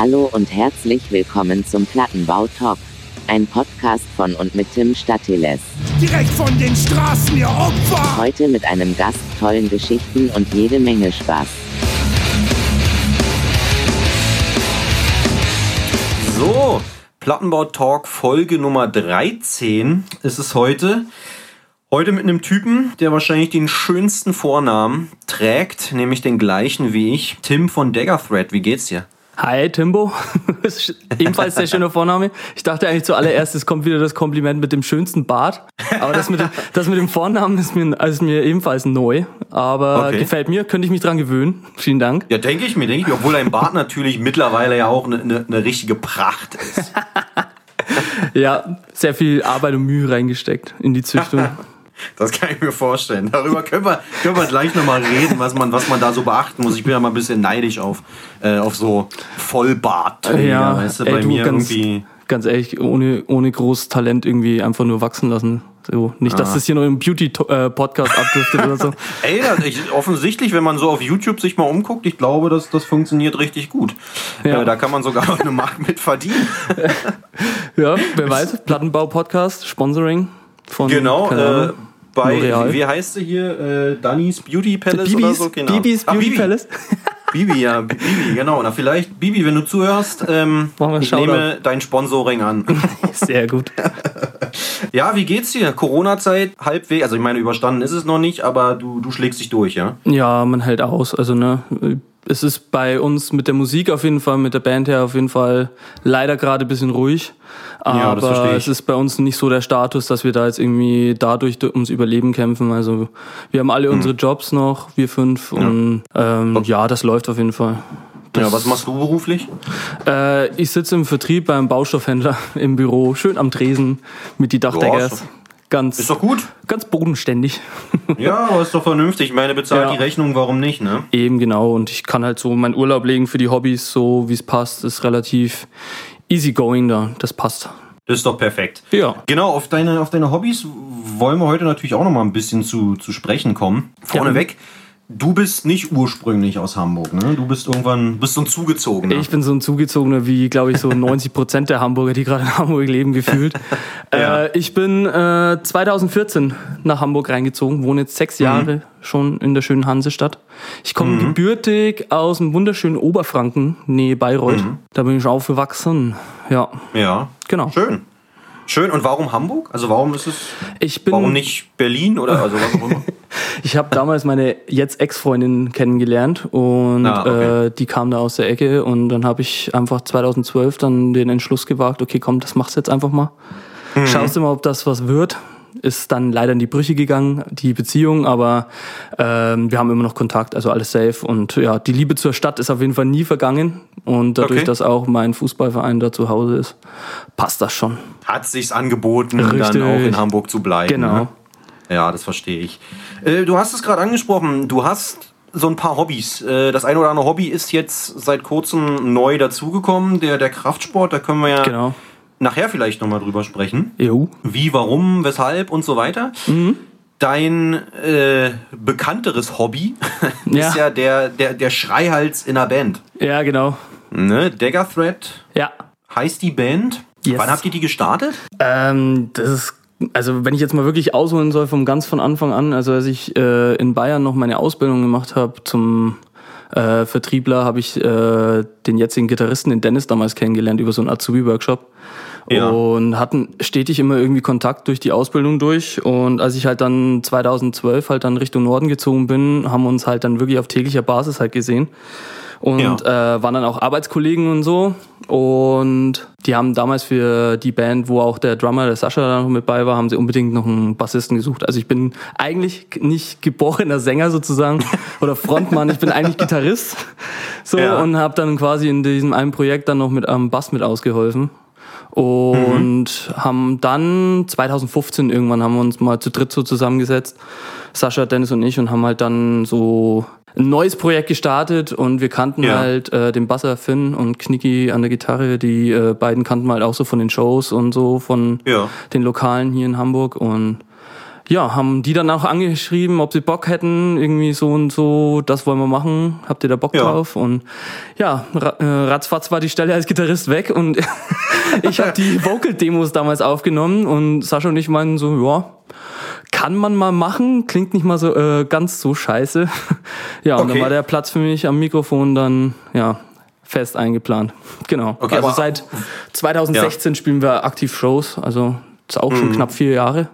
Hallo und herzlich willkommen zum Plattenbau Talk. Ein Podcast von und mit Tim Statiles. Direkt von den Straßen, ihr Opfer! Heute mit einem Gast, tollen Geschichten und jede Menge Spaß. So, Plattenbau Talk Folge Nummer 13 ist es heute. Heute mit einem Typen, der wahrscheinlich den schönsten Vornamen trägt, nämlich den gleichen wie ich. Tim von Dagger Thread. Wie geht's dir? Hi Timbo, ebenfalls sehr schöner Vorname. Ich dachte eigentlich zuallererst, es kommt wieder das Kompliment mit dem schönsten Bart. Aber das mit dem, das mit dem Vornamen ist mir, ist mir ebenfalls neu. Aber Okay. gefällt mir, könnte ich mich dran gewöhnen. Vielen Dank. Ja, denke ich mir, denke ich mir. Obwohl dein Bart natürlich mittlerweile ja auch eine ne, ne richtige Pracht ist. Ja, sehr viel Arbeit und Mühe reingesteckt in die Züchtung. Das kann ich mir vorstellen. Darüber können wir, können wir gleich nochmal reden, was man, was man da so beachten muss. Ich bin ja mal ein bisschen neidisch auf, äh, auf so Vollbart. Ja, weißt du, ey, bei du, mir ganz, irgendwie. ganz ehrlich, ohne, ohne großes Talent irgendwie einfach nur wachsen lassen. So, nicht, dass das hier noch im Beauty-Podcast abdriftet oder so. Ey, das, ich, offensichtlich, wenn man so auf YouTube sich mal umguckt, ich glaube, das, das funktioniert richtig gut. Ja. Äh, da kann man sogar noch eine Mark mit verdienen. Ja, wer weiß, Plattenbau-Podcast, Sponsoring von Genau, äh, bei, L'Oreal. wie heißt sie hier? Äh, Dannys Beauty Palace oder Bibis, so? Genau. Bibis Beauty Bibi. Palace. Bibi, ja, Bibi, genau. Na, vielleicht, Bibi, wenn du zuhörst, ähm, ich nehme dein Sponsoring an. Sehr gut. ja, wie geht's dir? Corona-Zeit, halbwegs, also ich meine, überstanden ist es noch nicht, aber du, du schlägst dich durch, ja? Ja, man hält aus. Also, ne, es ist bei uns mit der Musik auf jeden Fall, mit der Band her auf jeden Fall leider gerade ein bisschen ruhig. Ja, das verstehe Aber ich. es ist bei uns nicht so der Status, dass wir da jetzt irgendwie dadurch ums Überleben kämpfen. Also, wir haben alle Hm. unsere Jobs noch, wir fünf. Und ähm, ja, das läuft auf jeden Fall. Ja, was machst du beruflich? Äh, ich sitze im Vertrieb beim Baustoffhändler im Büro, schön am Tresen mit die Dachdeckers. Ist Ganz, Ist doch gut. ganz bodenständig. Ja, aber ist doch vernünftig. Ich meine, bezahlt Ja. die Rechnung, warum nicht, ne? Eben genau. Und ich kann halt so meinen Urlaub legen für die Hobbys, so wie es passt. Ist relativ easy going da. Das passt. Das ist doch perfekt. Ja. Genau, auf deine, auf deine Hobbys wollen wir heute natürlich auch noch mal ein bisschen zu, zu sprechen kommen. Vorneweg, du bist nicht ursprünglich aus Hamburg, ne? Du bist irgendwann, bist so ein Zugezogener. Ich bin so ein Zugezogener wie, glaube ich, so 90 Prozent der Hamburger, die gerade in Hamburg leben, gefühlt. Ja. äh, ich bin äh, 2014 nach Hamburg reingezogen, wohne jetzt sechs Jahre schon in der schönen Hansestadt. Ich komme gebürtig aus dem wunderschönen Oberfranken, Nähe Bayreuth. Da bin ich aufgewachsen. Ja, ja. genau. Schön. Schön. Und warum Hamburg? Also warum ist es, Ich bin warum nicht Berlin oder also was auch immer? Ich habe damals meine jetzt Ex-Freundin kennengelernt und Ah, okay. äh, die kam da aus der Ecke und dann habe ich einfach 2012 dann den Entschluss gewagt, okay, komm, das machst du jetzt einfach mal. Mhm. Schaust du mal, ob das was wird. Ist dann leider in die Brüche gegangen, die Beziehung, aber ähm, wir haben immer noch Kontakt, also alles safe. Und ja, die Liebe zur Stadt ist auf jeden Fall nie vergangen. Und dadurch, Okay. dass auch mein Fußballverein da zu Hause ist, passt das schon. Hat sich's angeboten, Richtig. dann auch in Hamburg zu bleiben. Genau. Ne? Ja, das verstehe ich. Äh, du hast es gerade angesprochen, du hast so ein paar Hobbys. Äh, das eine oder andere Hobby ist jetzt seit kurzem neu dazugekommen, der, der Kraftsport. Da können wir ja Genau. Nachher vielleicht nochmal drüber sprechen. Jo. Wie, warum, weshalb und so weiter. Mhm. Dein äh, bekannteres Hobby ist Ja. ja der, der, der Schreihals in der Band. Ja, genau. Ne? Dagger Thread Ja, heißt die Band. Yes. Wann habt ihr die gestartet? Ähm, das ist, also wenn ich jetzt mal wirklich ausholen soll, vom ganz von Anfang an, also als ich äh, in Bayern noch meine Ausbildung gemacht habe zum äh, Vertriebler, habe ich äh, den jetzigen Gitarristen, den Dennis, damals kennengelernt über so einen Azubi-Workshop. Ja. Und hatten stetig immer irgendwie Kontakt durch die Ausbildung durch. Und als ich halt dann 2012 halt dann Richtung Norden gezogen bin, haben wir uns halt dann wirklich auf täglicher Basis halt gesehen. Und äh, waren dann auch Arbeitskollegen und so. Und die haben damals für die Band, wo auch der Drummer, der Sascha, da noch mit bei war, haben sie unbedingt noch einen Bassisten gesucht. Also ich bin eigentlich nicht geborener Sänger sozusagen oder Frontmann, ich bin eigentlich Gitarrist. So Ja. und habe dann quasi in diesem einen Projekt dann noch mit am Bass mit ausgeholfen. Und haben dann 2015 irgendwann haben wir uns mal zu dritt so zusammengesetzt, Sascha, Dennis und ich, und haben halt dann so ein neues Projekt gestartet und wir kannten Ja. halt äh, den Basser Finn und Knicki an der Gitarre. Die äh, beiden kannten wir halt auch so von den Shows und so von Ja. den Lokalen hier in Hamburg und ja, haben die dann auch angeschrieben, ob sie Bock hätten, irgendwie so und so, das wollen wir machen, habt ihr da Bock Ja. drauf? Und ja, äh, ratzfatz war die Stelle als Gitarrist weg und ich habe die Vocal-Demos damals aufgenommen und Sascha und ich meinen so, ja, kann man mal machen, klingt nicht mal so äh, ganz so scheiße. ja, und Okay. dann war der Platz für mich am Mikrofon dann, ja, fest eingeplant. Genau. Okay, also aber- seit 2016 spielen wir aktiv Shows, also ist auch schon knapp vier Jahre.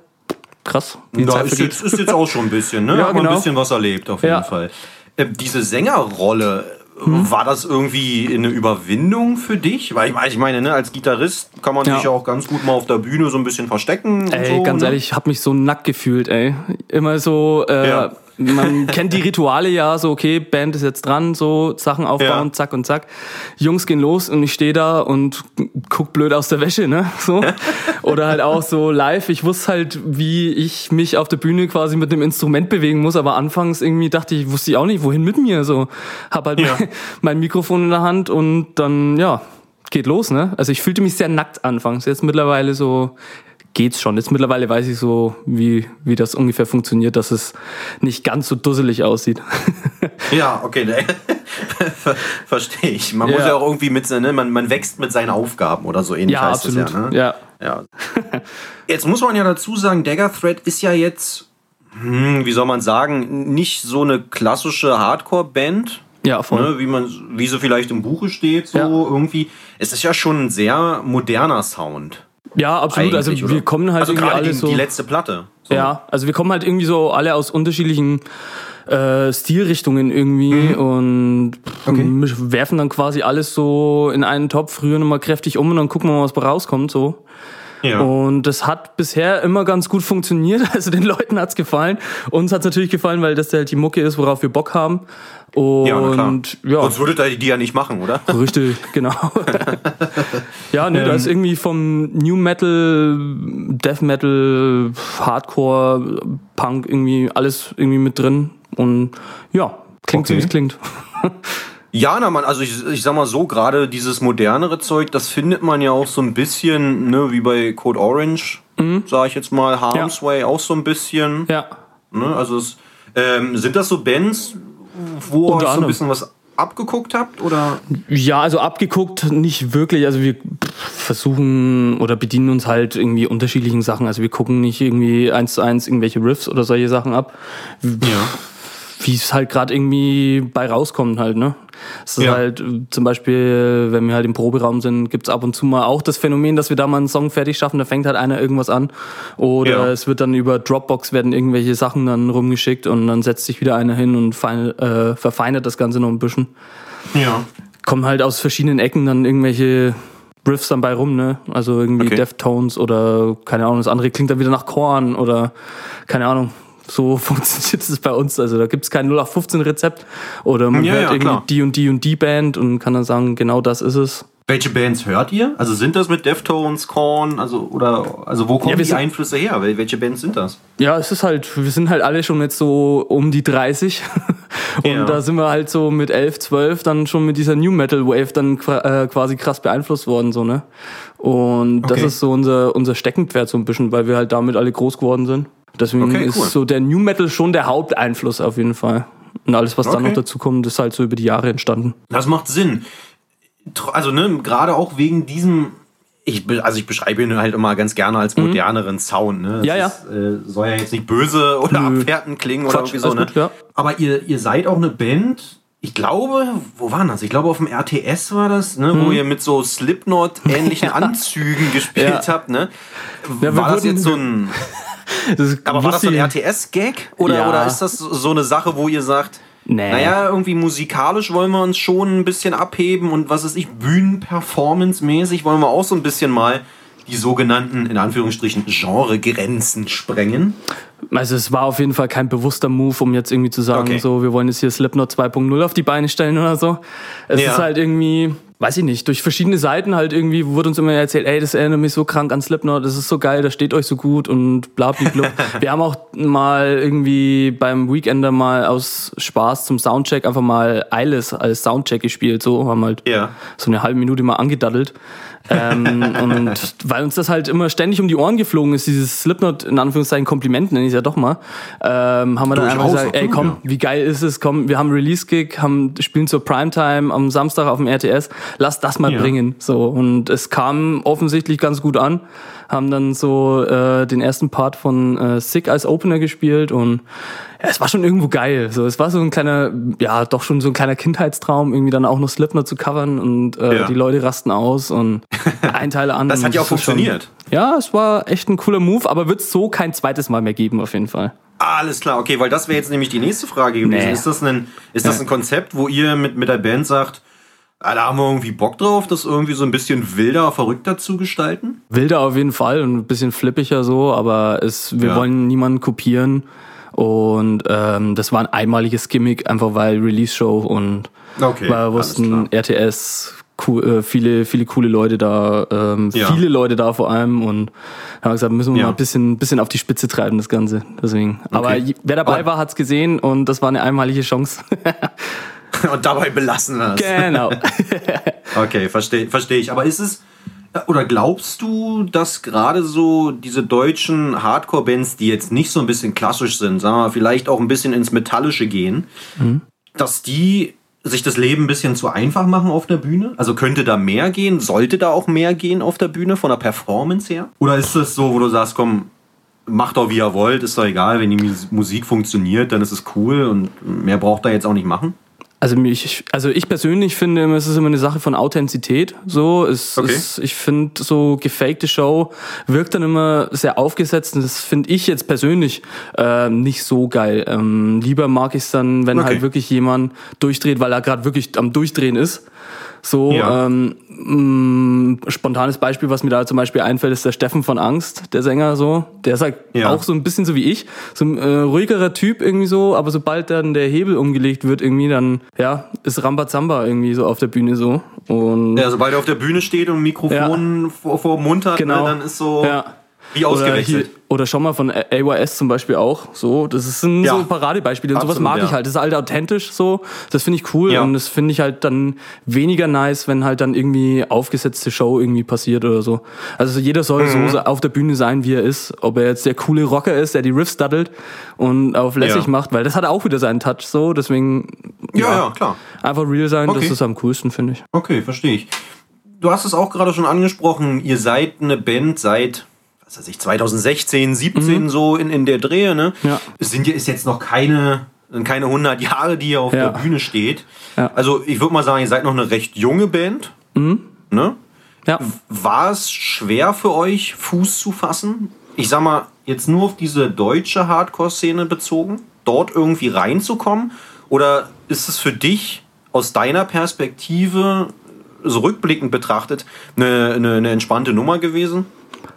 Krass. wie Zeit ist jetzt, ist jetzt auch schon ein bisschen, ne? Ja, Hat genau. ein bisschen was erlebt, auf jeden Ja. Fall. Äh, diese Sängerrolle, Mhm. war das irgendwie eine Überwindung für dich? Weil ich meine, ne, als Gitarrist kann man Ja. sich ja auch ganz gut mal auf der Bühne so ein bisschen verstecken. Ey, so, ganz ne? ehrlich, ich habe mich so nackt gefühlt, ey. Immer so, äh, Ja. Man kennt die Rituale ja, so okay, Band ist jetzt dran, so Sachen aufbauen, Ja. zack und zack. Jungs gehen los und ich stehe da und guck blöd aus der Wäsche, ne? So. Oder halt auch so live. Ich wusste halt, wie ich mich auf der Bühne quasi mit dem Instrument bewegen muss, aber anfangs irgendwie dachte ich, wusste ich auch nicht, wohin mit mir. So, hab halt Ja. mein, mein Mikrofon in der Hand und dann, ja, geht los, ne? Also ich fühlte mich sehr nackt anfangs. Jetzt mittlerweile so geht's schon. Jetzt mittlerweile weiß ich so, wie, wie das ungefähr funktioniert, dass es nicht ganz so dusselig aussieht. Ja, okay, ne. Ver Verstehe ich. Man muss Ja. ja auch irgendwie mit, ne, man, man wächst mit seinen Aufgaben oder so ähnlich ja, heißt absolut. es ja. Ne? ja. Ja. Jetzt muss man ja dazu sagen, Dagger Thread ist ja jetzt, hm, wie soll man sagen, nicht so eine klassische Hardcore-Band, Ja, voll. ne, wie, man, wie sie vielleicht im Buche steht. So Ja. irgendwie. Es ist ja schon ein sehr moderner Sound. Ja, absolut. Also eigentlich, wir oder? kommen halt also irgendwie alle die, so. die letzte Platte. So. Ja, also wir kommen halt irgendwie so alle aus unterschiedlichen äh, Stilrichtungen irgendwie Mhm. und misch- werfen dann quasi alles so in einen Topf, rühren immer kräftig um und dann gucken wir mal, was rauskommt so. Ja. Und das hat bisher immer ganz gut funktioniert. Also den Leuten hat's gefallen. Uns hat's natürlich gefallen, weil das halt die Mucke ist, worauf wir Bock haben. Und ja, ja, Sonst würdet ihr die ja nicht machen, oder? Richtig, genau. ja, nee, da ist irgendwie vom New Metal, Death Metal, Hardcore, Punk irgendwie alles irgendwie mit drin. Und ja, klingt so Okay. wie es klingt. Ja, na man, also ich, ich sag mal so, gerade dieses modernere Zeug, das findet man ja auch so ein bisschen, ne, wie bei Code Orange, sag ich jetzt mal, Harm's Way auch so ein bisschen. Mhm. Ja. Ne? Also es, ähm, sind das so Bands, wo ihr Unter euch so ein bisschen was abgeguckt habt? Oder? Ja, also abgeguckt nicht wirklich. Also wir versuchen oder bedienen uns halt irgendwie unterschiedlichen Sachen. Also wir gucken nicht irgendwie eins zu eins irgendwelche Riffs oder solche Sachen ab. Ja. wie es halt gerade irgendwie bei rauskommt halt, ne? Es ist Ja. halt äh, zum Beispiel, wenn wir halt im Proberaum sind, gibt's ab und zu mal auch das Phänomen, dass wir da mal einen Song fertig schaffen, da fängt halt einer irgendwas an. Oder Ja. es wird dann über Dropbox werden irgendwelche Sachen dann rumgeschickt und dann setzt sich wieder einer hin und fein, äh, verfeinert das Ganze noch ein bisschen. Ja. Kommen halt aus verschiedenen Ecken dann irgendwelche Riffs dann bei rum, ne? Also irgendwie Okay. Deftones oder keine Ahnung, das andere klingt dann wieder nach Korn oder keine Ahnung. So funktioniert es bei uns. Also da gibt's kein 0815-Rezept oder man Ja, hört ja, irgendwie klar. die und die und die Band und kann dann sagen, genau das ist es. Welche Bands hört ihr? Also sind das mit Deftones, Korn, also oder also wo kommen Ja, die sind- Einflüsse her? Wel- Welche Bands sind das? Ja, es ist halt, wir sind halt alle schon jetzt so um die 30 und Ja. da sind wir halt so mit 11, 12 dann schon mit dieser New Metal Wave dann äh, quasi krass beeinflusst worden, so, ne? Und das Okay. ist so unser, unser Steckenpferd so ein bisschen, weil wir halt damit alle groß geworden sind. Deswegen Okay, ist cool. so der New Metal schon der Haupteinfluss auf jeden Fall. Und alles, was dann Okay. noch dazu kommt, ist halt so über die Jahre entstanden. Das macht Sinn. Also, ne, gerade auch wegen diesem. Ich, also ich beschreibe ihn halt immer ganz gerne als moderneren Sound. Ne? Das Mhm. Ja, ja. Ist, äh, soll ja jetzt nicht böse oder Nö. abwertend klingen oder Quatsch, irgendwie so. Ne? gut, ja. Aber ihr, ihr seid auch eine Band. Ich glaube, wo war das? Ich glaube, auf dem RTS war das, ne, Mhm. wo ihr mit so Slipknot-ähnlichen Anzügen gespielt Ja. habt. Ne? Ja, war das wurden- jetzt so ein. Aber war das so ein. RTS-Gag? Oder, Ja. oder ist das so eine Sache, wo ihr sagt, Nee. naja, irgendwie musikalisch wollen wir uns schon ein bisschen abheben und was ist ich, Bühnen-Performance-mäßig wollen wir auch so ein bisschen mal die sogenannten, in Anführungsstrichen, Genregrenzen sprengen? Also es war auf jeden Fall kein bewusster Move, um jetzt irgendwie zu sagen, Okay. so wir wollen jetzt hier Slipknot 2.0 auf die Beine stellen oder so. Es Ja. ist halt irgendwie, weiß ich nicht, durch verschiedene Seiten halt irgendwie wurde uns immer erzählt, ey, das erinnert mich so krank an Slipknot, das ist so geil, das steht euch so gut und bla bla bla. Wir haben auch mal irgendwie beim Weekender mal aus Spaß zum Soundcheck einfach mal Eiles als Soundcheck gespielt, so haben halt Ja. so eine halbe Minute mal angedaddelt. Ähm, und weil uns das halt immer ständig um die Ohren geflogen ist, dieses Slipknot in Anführungszeichen Kompliment nenne ich ja doch mal, ähm, haben wir dann einfach gesagt, ey komm, wie geil ist es, komm, wir haben Release-Gig, haben, spielen zur Primetime am Samstag auf dem RTS, lass das mal Ja. bringen. So, und es kam offensichtlich ganz gut an, haben dann so äh, den ersten Part von äh, Sick als Opener gespielt und es war schon irgendwo geil. So, es war so ein kleiner, ja, doch schon so ein kleiner Kindheitstraum, irgendwie dann auch noch Slipknot zu covern und äh, Ja. die Leute rasten aus und ein Teil an. Das hat ja auch ist schon- funktioniert. Ja, es war echt ein cooler Move, aber wird so kein zweites Mal mehr geben, auf jeden Fall. Alles klar, okay, weil das wäre jetzt nämlich die nächste Frage gewesen. Nee. Ist das ein, ist das ein Konzept, wo ihr mit, mit der Band sagt, ah, da haben wir irgendwie Bock drauf, das irgendwie so ein bisschen wilder, verrückter zu gestalten? Wilder auf jeden Fall und ein bisschen flippiger so, aber es, wir Ja. wollen niemanden kopieren. Und ähm, das war ein einmaliges Gimmick, einfach weil Release-Show und Okay, weil wir wussten, RTS, cool, äh, viele, viele coole Leute da, ähm, Ja. viele Leute da vor allem und haben gesagt, müssen wir Ja. mal ein bisschen, bisschen auf die Spitze treiben, das Ganze. Deswegen. Aber Okay. wer dabei Aber- war, hat's gesehen und das war eine einmalige Chance. Und dabei belassen es. genau. Okay, verstehe versteh ich. Aber ist es, oder glaubst du, dass gerade so diese deutschen Hardcore-Bands, die jetzt nicht so ein bisschen klassisch sind, sagen wir mal, vielleicht auch ein bisschen ins Metallische gehen, dass die sich das Leben ein bisschen zu einfach machen auf der Bühne? Also könnte da mehr gehen? Sollte da auch mehr gehen auf der Bühne von der Performance her? Oder ist es so, wo du sagst, komm, macht doch wie ihr wollt, ist doch egal, wenn die Mus- Musik funktioniert, dann ist es cool und mehr braucht er jetzt auch nicht machen? Also mich, also ich persönlich finde, immer, es ist immer eine Sache von Authentizität. So, es Okay. ist, ich finde, so gefakte Show wirkt dann immer sehr aufgesetzt und das finde ich jetzt persönlich äh, nicht so geil. Ähm, lieber mag ich es dann, wenn Okay. halt wirklich jemand durchdreht, weil er gerade wirklich am Durchdrehen ist. So, Ja. ähm, mh, spontanes Beispiel, was mir da zum Beispiel einfällt, ist der Steffen von Angst, der Sänger so. Der ist halt Ja. auch so ein bisschen so wie ich, so ein äh, ruhigerer Typ irgendwie so, aber sobald dann der Hebel umgelegt wird irgendwie, dann ja, ist Rambazamba irgendwie so auf der Bühne so. Und Ja, sobald er auf der Bühne steht und ein Mikrofon vor, vor dem Mund hat, Genau. ne, dann ist so ja. Wie Oder, ausgewechselt. hier, oder schon mal von AYS zum Beispiel auch. So, das sind Ja. so Paradebeispiele. Und sowas Absolut, mag ich ja. halt. Das ist halt authentisch so. Das finde ich cool. Ja. Und das finde ich halt dann weniger nice, wenn halt dann irgendwie aufgesetzte Show irgendwie passiert oder so. Also jeder soll Mhm. so auf der Bühne sein, wie er ist. Ob er jetzt der coole Rocker ist, der die Riffs daddelt und auf lässig macht, weil das hat auch wieder seinen Touch so. Deswegen ja, ja, klar. einfach real sein, Okay. das ist am coolsten, finde ich. Okay, verstehe ich. Du hast es auch gerade schon angesprochen, ihr seid eine Band seit, was weiß ich, 2016, 17 so in, in der Drehe, ne? Mhm. Ja. Sind ja ist jetzt noch keine, sind keine 100 Jahre, die ihr auf Ja. der Bühne steht. Ja. Also ich würde mal sagen, ihr seid noch eine recht junge Band. Ne? Ja. War es schwer für euch, Fuß zu fassen? Ich sag mal, jetzt nur auf diese deutsche Hardcore-Szene bezogen, dort irgendwie reinzukommen? Oder ist es für dich aus deiner Perspektive, so rückblickend betrachtet, eine, eine, eine entspannte Nummer gewesen?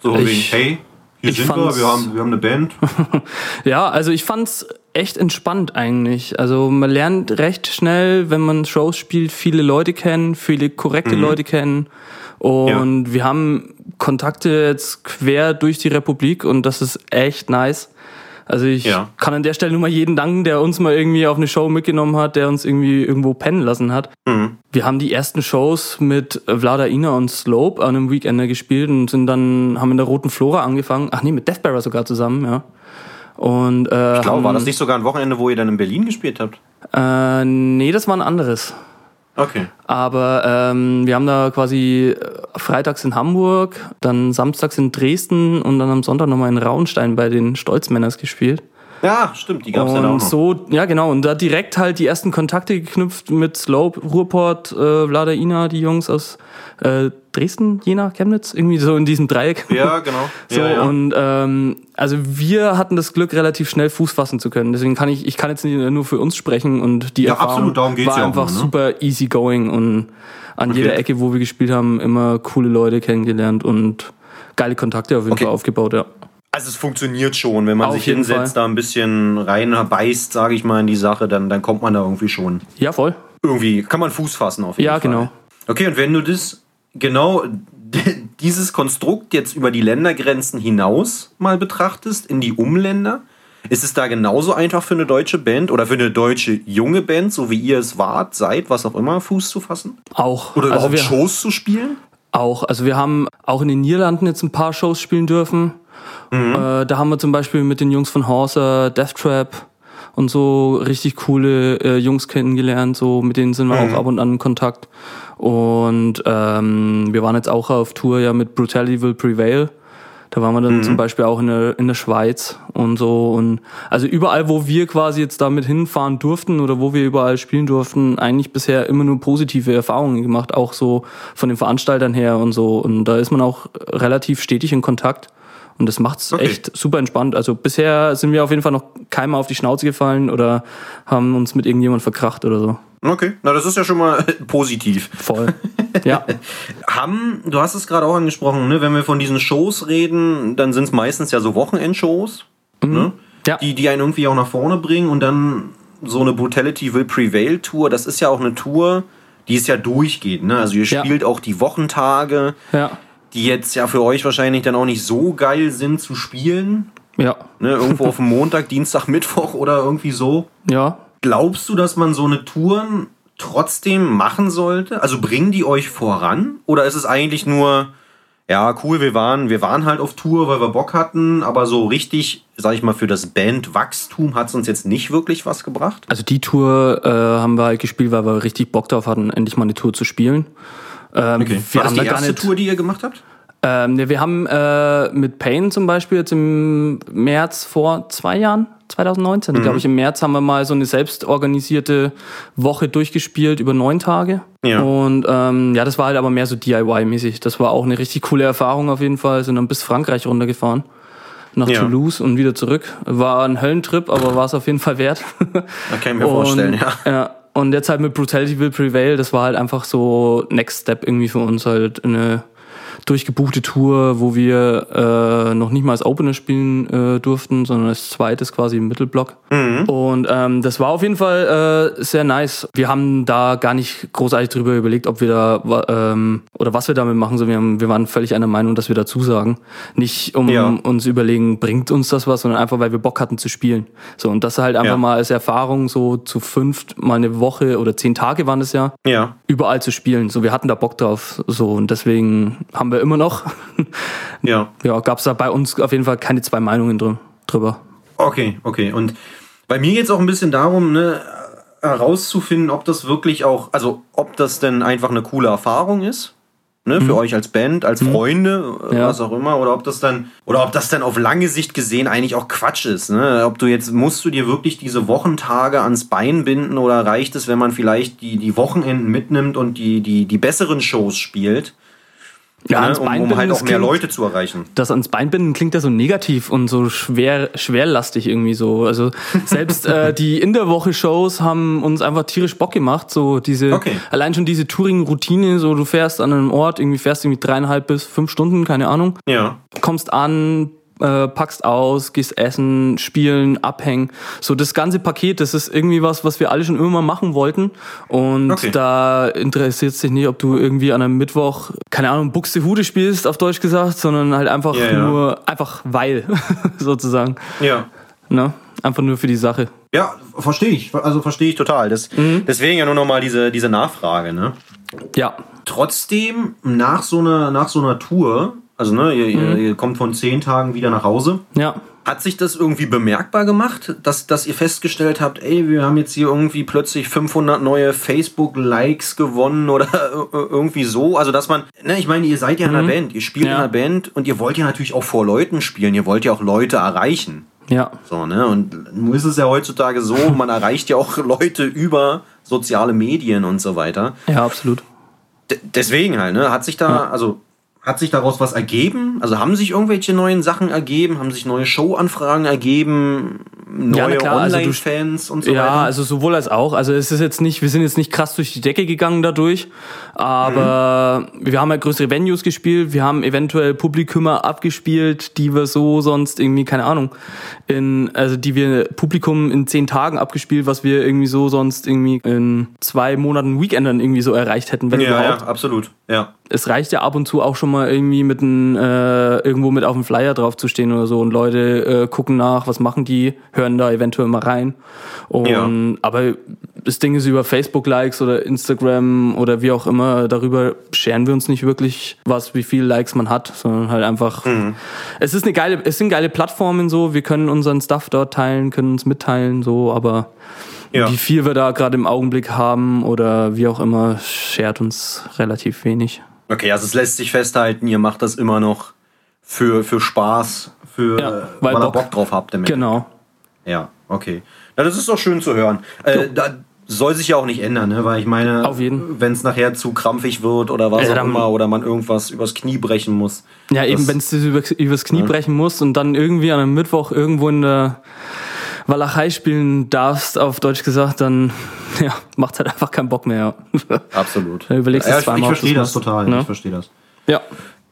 So Ich- wegen, hey, hier ich sind wir, wir haben, wir haben eine Band. Ja, also ich fand's echt entspannt eigentlich. Also man lernt recht schnell, wenn man Shows spielt, viele Leute kennen, viele korrekte Mhm. Leute kennen. Und wir haben Kontakte jetzt quer durch die Republik und das ist echt nice. Also ich Ja. kann an der Stelle nur mal jeden danken, der uns mal irgendwie auf eine Show mitgenommen hat, der uns irgendwie irgendwo pennen lassen hat. Mhm. Wir haben die ersten Shows mit Vlada Ina und Slope an einem Weekender gespielt und sind dann, haben in der Roten Flora angefangen. Ach nee, mit Deathbearer sogar zusammen, ja. Und, äh, Ich glaube, war das nicht sogar ein Wochenende, wo ihr dann in Berlin gespielt habt? Äh, nee, das war ein anderes. Okay. Aber ähm, wir haben da quasi äh, freitags in Hamburg, dann samstags in Dresden und dann am Sonntag nochmal in Raunstein bei den Stolzmänners gespielt. Ja, stimmt, die gab es ja auch Und noch. so, ja genau, und da direkt halt die ersten Kontakte geknüpft mit Slope, Ruhrport, äh, Vlada Ina, die Jungs aus äh, Dresden, Jena, Chemnitz, irgendwie so in diesem Dreieck. Ja, genau. So, ja, ja. und ähm, also wir hatten das Glück, relativ schnell Fuß fassen zu können. Deswegen kann ich, ich kann jetzt nicht nur für uns sprechen und die Ja, Erfahrung absolut, darum geht's war ja einfach nur, ne? super easy going und an Okay. jeder Ecke, wo wir gespielt haben, immer coole Leute kennengelernt und geile Kontakte auf jeden Okay. Fall aufgebaut, ja. Also es funktioniert schon, wenn man Auf sich hinsetzt, Fall. da ein bisschen rein beißt, sage ich mal, in die Sache, dann, dann kommt man da irgendwie schon. Ja, voll. Irgendwie kann man Fuß fassen auf jeden Ja, Fall. genau. Okay, und wenn du das genau dieses Konstrukt jetzt über die Ländergrenzen hinaus mal betrachtest, in die Umländer, ist es da genauso einfach für eine deutsche Band oder für eine deutsche junge Band, so wie ihr es wart, seid, was auch immer, Fuß zu fassen? Auch. Oder Also überhaupt wir- Shows zu spielen? Auch. Also wir haben auch in den Niederlanden jetzt ein paar Shows spielen dürfen. Äh, da haben wir zum Beispiel mit den Jungs von Horser, Death Trap und so richtig coole äh, Jungs kennengelernt. So mit denen sind wir auch ab und an in Kontakt. Und ähm, wir waren jetzt auch auf Tour ja mit Brutality Will Prevail. Da waren wir dann zum Beispiel auch in der, in der Schweiz und so. Und also überall, wo wir quasi jetzt damit hinfahren durften oder wo wir überall spielen durften, eigentlich bisher immer nur positive Erfahrungen gemacht, auch so von den Veranstaltern her und so. Und da ist man auch relativ stetig in Kontakt. Und das macht's Okay. echt super entspannt. Also bisher sind wir auf jeden Fall noch keinem auf die Schnauze gefallen oder haben uns mit irgendjemand verkracht oder so. Okay, na das ist ja schon mal positiv. Voll. ja. Haben, du hast es gerade auch angesprochen, ne? wenn wir von diesen Shows reden, dann sind es meistens ja so Wochenendshows, ne? Ja. die, die einen irgendwie auch nach vorne bringen und dann so eine Brutality Will Prevail Tour, das ist ja auch eine Tour, die es ja durchgeht. Ne? Also ihr Ja. spielt auch die Wochentage, Ja. Die jetzt ja für euch wahrscheinlich dann auch nicht so geil sind zu spielen. Ja. Ne? Irgendwo auf dem Montag, Dienstag, Mittwoch oder irgendwie so. Ja. Glaubst du, dass man so eine Touren trotzdem machen sollte? Also bringen die euch voran? Oder ist es eigentlich nur, ja, cool, wir waren, wir waren halt auf Tour, weil wir Bock hatten, aber so richtig, sag ich mal, für das Bandwachstum hat es uns jetzt nicht wirklich was gebracht? Also die Tour äh, haben wir halt gespielt, weil wir richtig Bock drauf hatten, endlich mal eine Tour zu spielen. Ähm, Wir War das die erste. Tour, die ihr gemacht habt? Ähm, ne, wir haben äh, mit Pain zum Beispiel jetzt im März vor zwei Jahren, 2019, Mhm. glaube ich, im März haben wir mal so eine selbstorganisierte Woche durchgespielt über neun Tage. Ja. Und ähm, ja, das war halt aber mehr so DIY-mäßig. Das war auch eine richtig coole Erfahrung auf jeden Fall. Sind dann bis Frankreich runtergefahren. Nach Ja. Toulouse und wieder zurück. War ein Höllentrip, aber war es auf jeden Fall wert. Da kann ich mir vorstellen, ja. Ja. Und jetzt halt mit Brutality Will Prevail, das war halt einfach so Next Step irgendwie für uns halt eine durchgebuchte Tour, wo wir äh, noch nicht mal als Opener spielen äh, durften, sondern als zweites quasi im Mittelblock. Und ähm, das war auf jeden Fall äh, sehr nice. Wir haben da gar nicht großartig drüber überlegt, ob wir da ähm, oder was wir damit machen. So, wir, haben, wir waren völlig einer Meinung, dass wir dazu sagen. Nicht um Ja. uns überlegen, bringt uns das was, sondern einfach, weil wir Bock hatten zu spielen. So, und das halt einfach Ja. mal als Erfahrung so zu fünft mal eine Woche oder zehn Tage waren es ja, Ja. überall zu spielen. So, wir hatten da Bock drauf. So, und deswegen haben wir immer noch, Ja. ja, gab es da bei uns auf jeden Fall keine zwei Meinungen dr drüber. Okay, okay. Und bei mir geht es auch ein bisschen darum, ne, herauszufinden, ob das wirklich auch, also ob das denn einfach eine coole Erfahrung ist. Ne, für euch als Band, als Freunde, äh, Ja. was auch immer, oder ob das dann, oder ob das dann auf lange Sicht gesehen eigentlich auch Quatsch ist. Ne? Ob du jetzt, musst du dir wirklich diese Wochentage ans Bein binden oder reicht es, wenn man vielleicht die, die Wochenenden mitnimmt und die, die, die besseren Shows spielt, Ja, ne? ans um, um halt das auch mehr klingt- Leute zu erreichen. Das ans Bein binden klingt ja so negativ und so schwer, schwerlastig irgendwie so. Also selbst äh, die in der Woche Shows haben uns einfach tierisch Bock gemacht. So diese, Okay. allein schon diese Touring-Routine, so du fährst an einem Ort, irgendwie fährst irgendwie dreieinhalb bis fünf Stunden, keine Ahnung, Ja. kommst an, äh, packst aus, gehst essen, spielen, abhängen. So das ganze Paket, das ist irgendwie was, was wir alle schon immer mal machen wollten. Und Okay. da interessiert sich nicht, ob du irgendwie an einem Mittwoch, keine Ahnung, Buxtehude spielst, auf Deutsch gesagt, sondern halt einfach Ja, ja. nur, einfach weil, sozusagen. Ja. Ne? Einfach nur für die Sache. Ja, verstehe ich. Also verstehe ich total. Das, Deswegen ja nur nochmal diese, diese Nachfrage. Ne? Ja. Trotzdem, nach so einer, nach so einer Tour, also ne, ihr, ihr, ihr kommt von zehn Tagen wieder nach Hause, Ja. hat sich das irgendwie bemerkbar gemacht, dass, dass ihr festgestellt habt, ey, wir haben jetzt hier irgendwie plötzlich 500 neue Facebook-Likes gewonnen oder irgendwie so? Also, dass man, ne, ich meine, ihr seid ja in einer Band, ihr spielt Ja. in einer Band und ihr wollt ja natürlich auch vor Leuten spielen, ihr wollt ja auch Leute erreichen. Ja. So, ne? Und nun ist es ja heutzutage so, man erreicht ja auch Leute über soziale Medien und so weiter. Ja, absolut. D deswegen halt, ne? Hat sich da, also hat sich daraus was ergeben? Also haben sich irgendwelche neuen Sachen ergeben? Haben sich neue Showanfragen ergeben? neue klar, also Online-Fans und so Ja, weiter? also sowohl als auch. Also es ist jetzt nicht, wir sind jetzt nicht krass durch die Decke gegangen dadurch, aber wir haben halt größere Venues gespielt, wir haben eventuell Publikumer abgespielt, die wir so sonst irgendwie, keine Ahnung, in, also die wir Publikum in zehn Tagen abgespielt, was wir irgendwie so sonst irgendwie in zwei Monaten Weekendern irgendwie so erreicht hätten, wenn ja, überhaupt. ja, absolut. Ja. es reicht ja ab und zu auch schon mal irgendwie mit ein, äh, irgendwo mit auf dem Flyer drauf zu stehen oder so und Leute äh, gucken nach, was machen die, hören da eventuell mal rein. Und Ja. aber das Ding ist über Facebook Likes oder Instagram oder wie auch immer, darüber scheren wir uns nicht wirklich was, wie viel Likes man hat, sondern halt einfach Mhm. es ist eine geile es sind geile Plattformen so, wir können unseren Stuff dort teilen, können uns mitteilen so, aber Ja. wie viel wir da gerade im Augenblick haben oder wie auch immer, schert uns relativ wenig. Okay, also es lässt sich festhalten, ihr macht das immer noch für, für Spaß, für Ja, weil weil ihr Bock. Bock drauf habt damit. Genau. Ja, okay. Na, das ist doch schön zu hören. Äh, da soll sich ja auch nicht ändern, ne? weil ich meine, wenn es nachher zu krampfig wird oder was Ja, auch immer oder man irgendwas übers Knie brechen muss. Ja, eben, wenn es über, übers Knie brechen muss und dann irgendwie an einem Mittwoch irgendwo in der Walachei spielen darfst, auf Deutsch gesagt, dann ja, macht halt einfach keinen Bock mehr. Absolut. Da überlegst du ja, ich, zweimal, ich ob verstehe das machst, total. ne? Ich verstehe das. ja.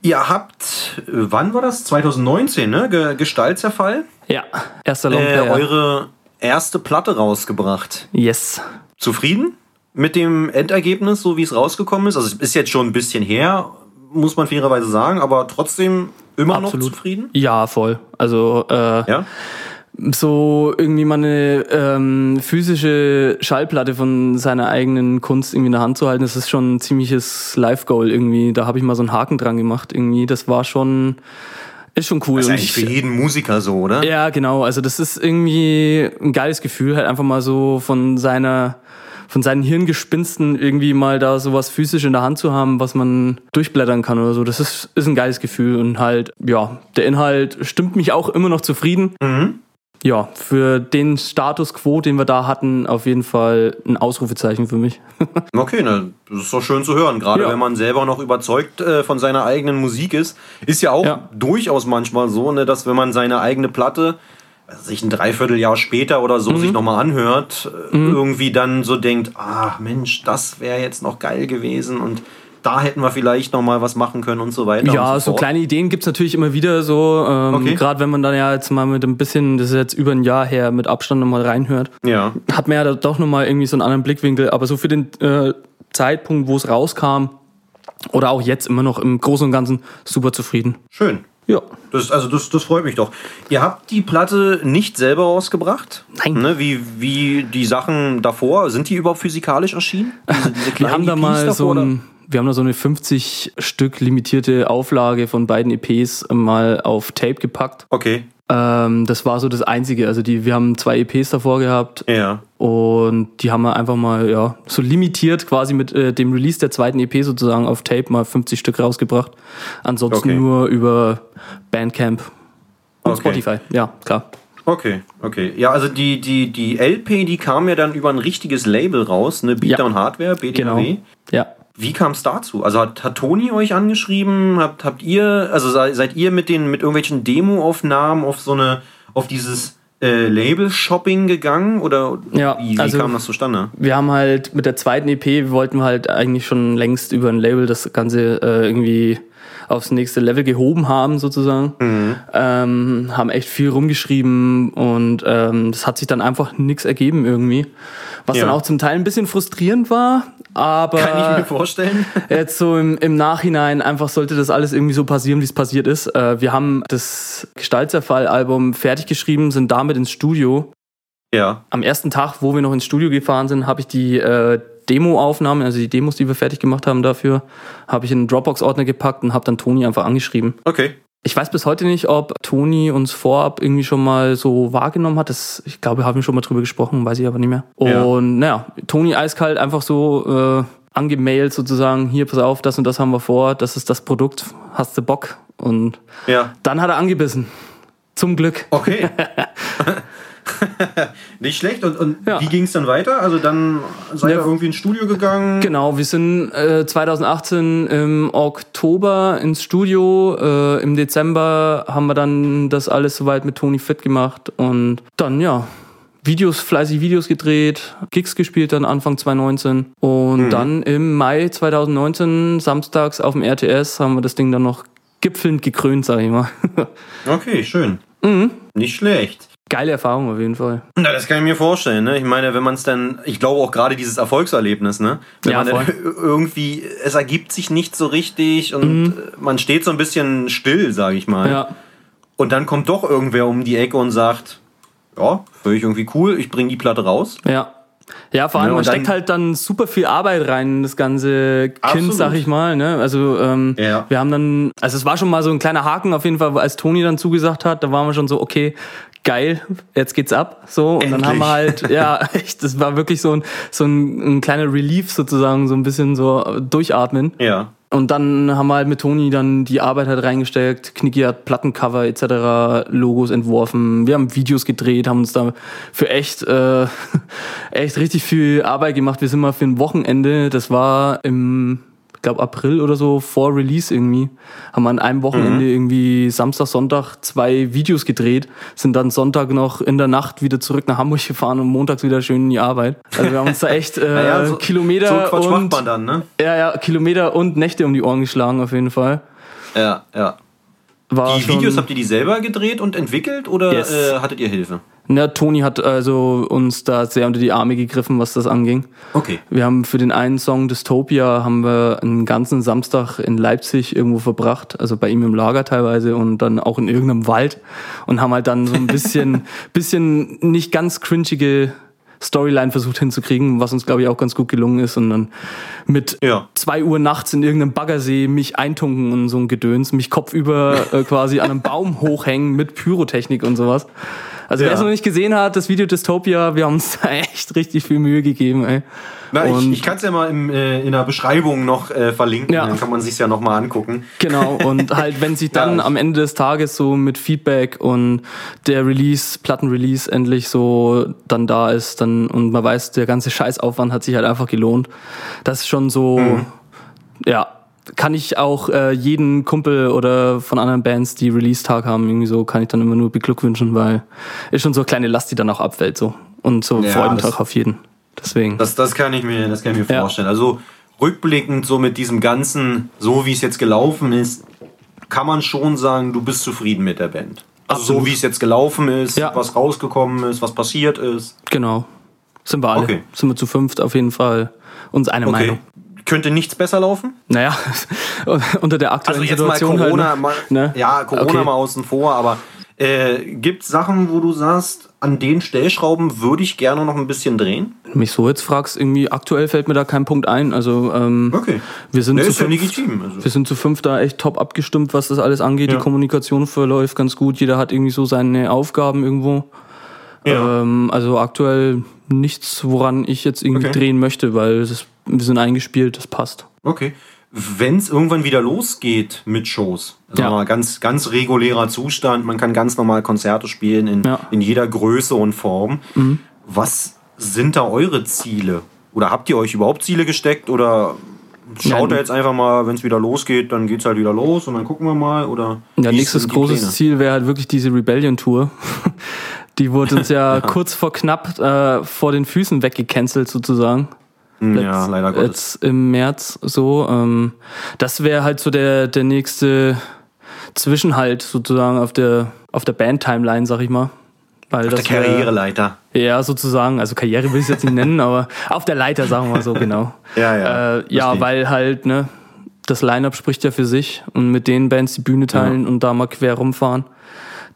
Ihr habt, äh, wann war das? 2019, ne? Ge Gestaltserfall? ja. erster Äh, Longplayer. eure erste Platte rausgebracht. yes. Zufrieden mit dem Endergebnis, so wie es rausgekommen ist? Also es ist jetzt schon ein bisschen her, muss man fairerweise sagen, aber trotzdem immer noch Absolut. zufrieden? Ja, voll. Also äh, Ja? So irgendwie mal eine ähm, physische Schallplatte von seiner eigenen Kunst irgendwie in der Hand zu halten, das ist schon ein ziemliches Live-Goal irgendwie. Da habe ich mal so einen Haken dran gemacht irgendwie. Das war schon, ist schon cool. Das ist eigentlich ich- für jeden Musiker so, oder? Ja, genau. Also das ist irgendwie ein geiles Gefühl, halt einfach mal so von seiner, von seinen Hirngespinsten irgendwie mal da sowas physisch in der Hand zu haben, was man durchblättern kann oder so. Das ist, ist ein geiles Gefühl und halt, ja, der Inhalt stimmt mich auch immer noch zufrieden. Ja, für den Status quo, den wir da hatten, auf jeden Fall ein Ausrufezeichen für mich. Okay, na, das ist doch schön zu hören. Gerade Ja. wenn man selber noch überzeugt äh, von seiner eigenen Musik ist. Ist ja auch Ja. durchaus manchmal so, ne, dass wenn man seine eigene Platte also sich ein Dreivierteljahr später oder Mhm. so sich nochmal anhört, äh, irgendwie dann so denkt, ah Mensch, das wäre jetzt noch geil gewesen und da hätten wir vielleicht nochmal was machen können und so weiter. Ja, so fort. kleine Ideen gibt's natürlich immer wieder so. Ähm, Okay. Gerade wenn man dann ja jetzt mal mit ein bisschen, das ist jetzt über ein Jahr her, mit Abstand nochmal reinhört. Ja, hat man ja da doch nochmal irgendwie so einen anderen Blickwinkel, aber so für den äh, Zeitpunkt, wo es rauskam, oder auch jetzt immer noch im Großen und Ganzen super zufrieden. schön. Ja. Das, also das, das freut mich doch. Ihr habt die Platte nicht selber rausgebracht? Nein. Ne, wie, wie die Sachen davor, sind die überhaupt physikalisch erschienen? Diese, diese Wir haben da EPs mal davor, so ein, wir haben da so eine 50 Stück limitierte Auflage von beiden EPs mal auf Tape gepackt. Okay, Ähm, das war so das Einzige. Also die, wir haben zwei EPs davor gehabt ja. und die haben wir einfach mal, ja, so limitiert quasi mit äh, dem Release der zweiten EP sozusagen auf Tape mal 50 Stück rausgebracht. Ansonsten Okay. nur über Bandcamp und Okay. Spotify. Ja, klar. Okay, okay. Ja, also die, die, die LP, die kam ja dann über ein richtiges Label raus, ne? Beatdown Ja. Genau. Hardware, BDW. Ja. Wie kam es dazu? Also hat, hat Toni euch angeschrieben? Habt, habt ihr, also sei, seid ihr mit den mit irgendwelchen Demo-Aufnahmen auf so eine, auf dieses äh, Label-Shopping gegangen? Oder Ja, wie, wie also- kam das zustande? Wir haben halt mit der zweiten EP, wollten wir halt eigentlich schon längst über ein Label das Ganze äh, irgendwie aufs nächste Level gehoben haben, sozusagen. Ähm, haben echt viel rumgeschrieben und ähm, das hat sich dann einfach nichts ergeben irgendwie. Was Ja. dann auch zum Teil ein bisschen frustrierend war, aber Kann ich mir vorstellen. jetzt so im, im Nachhinein einfach sollte das alles irgendwie so passieren, wie es passiert ist. Äh, wir haben das Gestaltserfall-Album fertig geschrieben, sind damit ins Studio ja. am ersten Tag, wo wir noch ins Studio gefahren sind, habe ich die äh, Demo-Aufnahmen, also die Demos, die wir fertig gemacht haben dafür, habe ich in einen Dropbox-Ordner gepackt und habe dann Toni einfach angeschrieben. Okay. Ich weiß bis heute nicht, ob Toni uns vorab irgendwie schon mal so wahrgenommen hat. Das, ich glaube, wir haben schon mal drüber gesprochen, weiß ich aber nicht mehr. Und naja, Toni eiskalt einfach so äh, angemailt sozusagen, hier, pass auf, das und das haben wir vor, das ist das Produkt, hast du Bock? Und Ja. dann hat er angebissen. Zum Glück. Okay. Nicht schlecht. Und, und Ja. wie ging es dann weiter? Also dann seid Ja. ihr irgendwie ins Studio gegangen. Genau, wir sind äh, 2018 im Oktober ins Studio. Äh, Im Dezember haben wir dann das alles soweit mit Toni fit gemacht und dann ja. Videos, fleißig Videos gedreht, Gigs gespielt dann Anfang 2019 und dann im Mai 2019 samstags auf dem RTS haben wir das Ding dann noch gipfelnd gekrönt, sag ich mal. Okay, schön. Mhm. Nicht schlecht. Geile Erfahrung auf jeden Fall. Na, das kann ich mir vorstellen. Ne? Ich meine, wenn man es dann, ich glaube auch gerade dieses Erfolgserlebnis, ne? Wenn Ja, man dann irgendwie, es ergibt sich nicht so richtig und man steht so ein bisschen still, sage ich mal. Mhm. Ja, Und dann kommt doch irgendwer um die Ecke und sagt, ja, finde ich irgendwie cool, ich bringe die Platte raus. Ja. Ja, vor allem, Ja, man und dann- steckt halt dann super viel Arbeit rein in das ganze Kind, Absolut. sag ich mal. Ne? Also ähm, Ja. wir haben dann, also es war schon mal so ein kleiner Haken auf jeden Fall, als Toni dann zugesagt hat, da waren wir schon so, okay, geil, jetzt geht's ab. So, und dann Endlich. haben wir halt, ja, echt, das war wirklich so ein, so ein, ein kleiner Relief sozusagen, so ein bisschen so durchatmen. Ja. Und dann haben wir halt mit Toni dann die Arbeit halt reingesteckt. Knicki hat Plattencover etc., Logos entworfen. Wir haben Videos gedreht, haben uns da für echt, äh, echt richtig viel Arbeit gemacht. Wir sind mal für ein Wochenende, das war im, glaube April oder so, vor Release irgendwie, haben wir an einem Wochenende irgendwie Samstag, Sonntag zwei Videos gedreht, sind dann Sonntag noch in der Nacht wieder zurück nach Hamburg gefahren und montags wieder schön in die Arbeit. Also wir haben uns da echt äh, Naja, so- Kilometer So und dann, ne? ja, ja, Kilometer und Nächte um die Ohren geschlagen auf jeden Fall. Ja, ja. War Die Videos habt ihr die selber gedreht und entwickelt oder Yes. äh, hattet ihr Hilfe? Na, Toni hat also uns da sehr unter die Arme gegriffen, was das anging. Okay. Wir haben für den einen Song Dystopia haben wir einen ganzen Samstag in Leipzig irgendwo verbracht, also bei ihm im Lager teilweise und dann auch in irgendeinem Wald und haben halt dann so ein bisschen, bisschen nicht ganz cringige Storyline versucht hinzukriegen, was uns glaube ich auch ganz gut gelungen ist und dann mit Ja. zwei Uhr nachts in irgendeinem Baggersee mich eintunken und so ein Gedöns, mich kopfüber äh, quasi an einem Baum hochhängen mit Pyrotechnik und sowas. Also wer Ja. es noch nicht gesehen hat, das Video Dystopia, wir haben uns da echt richtig viel Mühe gegeben, ey. Na, ich, Und- ich kann es ja mal im, äh, in der Beschreibung noch äh, verlinken, Ja. dann kann man sich ja noch mal angucken. Genau, und halt, wenn sich dann Ja. am Ende des Tages so mit Feedback und der Release, Plattenrelease endlich so dann da ist, dann und man weiß, der ganze Scheißaufwand hat sich halt einfach gelohnt. Das ist schon so, Mhm. ja, kann ich auch äh, jeden Kumpel oder von anderen Bands, die Release-Tag haben, irgendwie so, kann ich dann immer nur beglückwünschen, weil ist schon so eine kleine Last, die dann auch abfällt, so. Und so Ja, Freudentag auf jeden. Deswegen. Das, das kann ich mir, das kann ich mir Ja. vorstellen. Also rückblickend so mit diesem ganzen, so wie es jetzt gelaufen ist, kann man schon sagen, du bist zufrieden mit der Band. Also so Absolut. wie es jetzt gelaufen ist, Ja. was rausgekommen ist, was passiert ist. genau. Sind wir alle. Okay. Sind wir zu fünft auf jeden Fall. Uns eine Meinung. Könnte nichts besser laufen? Naja, unter der Also aktuellen jetzt mal Situation Corona, halt. mal, Ne? ja, Corona Okay. mal außen vor, aber äh, gibt es Sachen, wo du sagst, an den Stellschrauben würde ich gerne noch ein bisschen drehen? Wenn du mich so jetzt fragst, irgendwie aktuell fällt mir da kein Punkt ein. Also ähm, Okay. wir sind Ne, zu ist ja fünf, legitim. Also. wir sind zu fünf da echt top abgestimmt, was das alles angeht. Ja. Die Kommunikation verläuft ganz gut. Jeder hat irgendwie so seine Aufgaben irgendwo. Ja. Ähm, also aktuell nichts, woran ich jetzt irgendwie Okay. drehen möchte, weil das, wir sind eingespielt, das passt. Okay. Wenn es irgendwann wieder losgeht mit Shows, also Ja. ganz, ganz regulärer Zustand, man kann ganz normal Konzerte spielen in, Ja. Mhm. in jeder Größe und Form. Was sind da eure Ziele? Oder habt ihr euch überhaupt Ziele gesteckt? Oder schaut Ja, ihr jetzt einfach mal, wenn es wieder losgeht, dann geht es halt wieder los und dann gucken wir mal? Oder Ja, nächstes großes Pläne? Ziel wäre halt wirklich diese Rebellion-Tour. Die wurde uns ja, kurz vor knapp äh, vor den Füßen weggecancelt sozusagen. Hm, Ja, leider Gottes. Jetzt im März so. Ähm, das wäre halt so der, der nächste Zwischenhalt sozusagen auf der, auf der Band-Timeline, sag ich mal. Weil Auf der das wär- Karriereleiter. Ja, sozusagen. Also Karriere will ich jetzt nicht nennen, aber auf der Leiter, sagen wir mal so, genau. Ja, ja. Äh, ja, weil halt, ne, das Line-Up spricht ja für sich und mit den Bands die Bühne teilen und da mal quer rumfahren.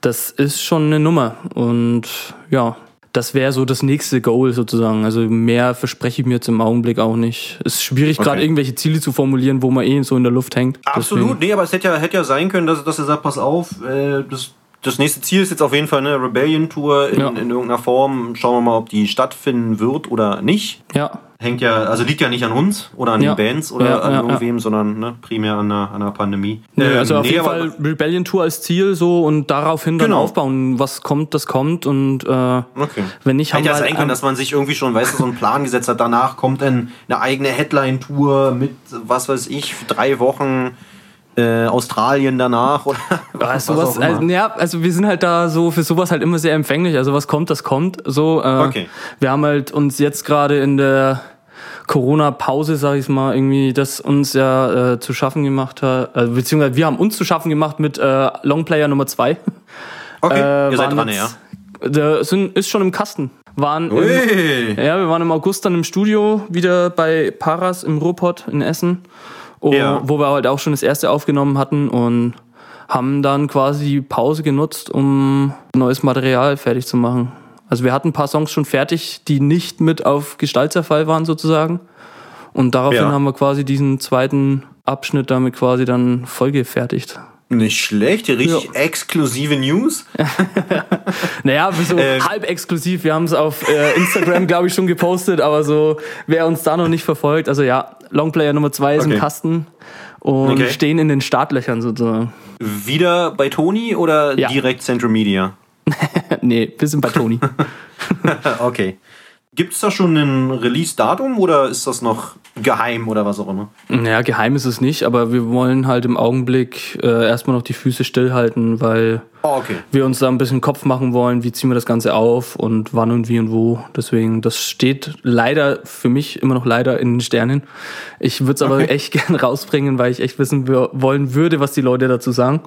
Das ist schon eine Nummer. Und ja, das wäre so das nächste Goal sozusagen. Also mehr verspreche ich mir jetzt im Augenblick auch nicht. Es ist schwierig, gerade Okay. irgendwelche Ziele zu formulieren, wo man eh so in der Luft hängt. Absolut, Deswegen- nee, aber es hätte ja, hätte ja sein können, dass, dass er sagt, pass auf, äh, das das nächste Ziel ist jetzt auf jeden Fall eine Rebellion-Tour in, Ja. in irgendeiner Form. Schauen wir mal, ob die stattfinden wird oder nicht. Ja. Hängt ja, also liegt ja nicht an uns oder an Ja. den Bands oder Ja, an ja, irgendwem, sondern ne, primär an der, an der Pandemie. Nö, Ähm, also auf nee, jeden Fall Rebellion Tour als Ziel so und daraufhin dann Genau. aufbauen. Was kommt, das kommt und äh, Okay. wenn nicht, haben Hätte ja sein halt können, dass man sich irgendwie schon, weißt du, so einen Plan gesetzt hat. Danach kommt dann eine eigene Headline-Tour mit, was weiß ich, drei Wochen äh, Australien danach oder Ja, was sowas, immer. also, ja, also wir sind halt da so für sowas halt immer sehr empfänglich. Also was kommt, das kommt. So, äh, Okay. Wir haben halt uns jetzt gerade in der Corona-Pause, sag ich mal, irgendwie, das uns ja äh, zu schaffen gemacht hat, äh, beziehungsweise wir haben uns zu schaffen gemacht mit äh, Longplayer Nummer zwei. Okay, Äh, ihr seid dran, ja. jetzt- Der sind, ist schon im Kasten. Waren im, ja, wir waren im August dann im Studio wieder bei Paras im Ruhrpott in Essen, Ja. wo wir halt auch schon das erste aufgenommen hatten und haben dann quasi die Pause genutzt, um neues Material fertig zu machen. Also wir hatten ein paar Songs schon fertig, die nicht mit auf Gestaltserfall waren sozusagen. Und daraufhin Ja. haben wir quasi diesen zweiten Abschnitt damit quasi dann vollgefertigt. Nicht schlecht, richtig Ja. exklusive News. Naja, so Ähm. halb exklusiv. Wir haben es auf äh, Instagram, glaube ich, schon gepostet, aber so, wer uns da noch nicht verfolgt, also ja, Longplayer Nummer zwei ist Okay. im Kasten und Okay. stehen in den Startlöchern sozusagen. Wieder bei Toni oder Ja. direkt Central Media? nee, wir sind bei Toni. Okay. Gibt es da schon ein Release-Datum oder ist das noch geheim oder was auch immer? naja, geheim ist es nicht, aber wir wollen halt im Augenblick äh, erstmal noch die Füße stillhalten, weil Oh, okay. wir uns da ein bisschen Kopf machen wollen, wie ziehen wir das Ganze auf und wann und wie und wo. Deswegen, das steht leider für mich immer noch leider in den Sternen. Ich würde es aber Okay. echt gern rausbringen, weil ich echt wissen wollen würde, was die Leute dazu sagen.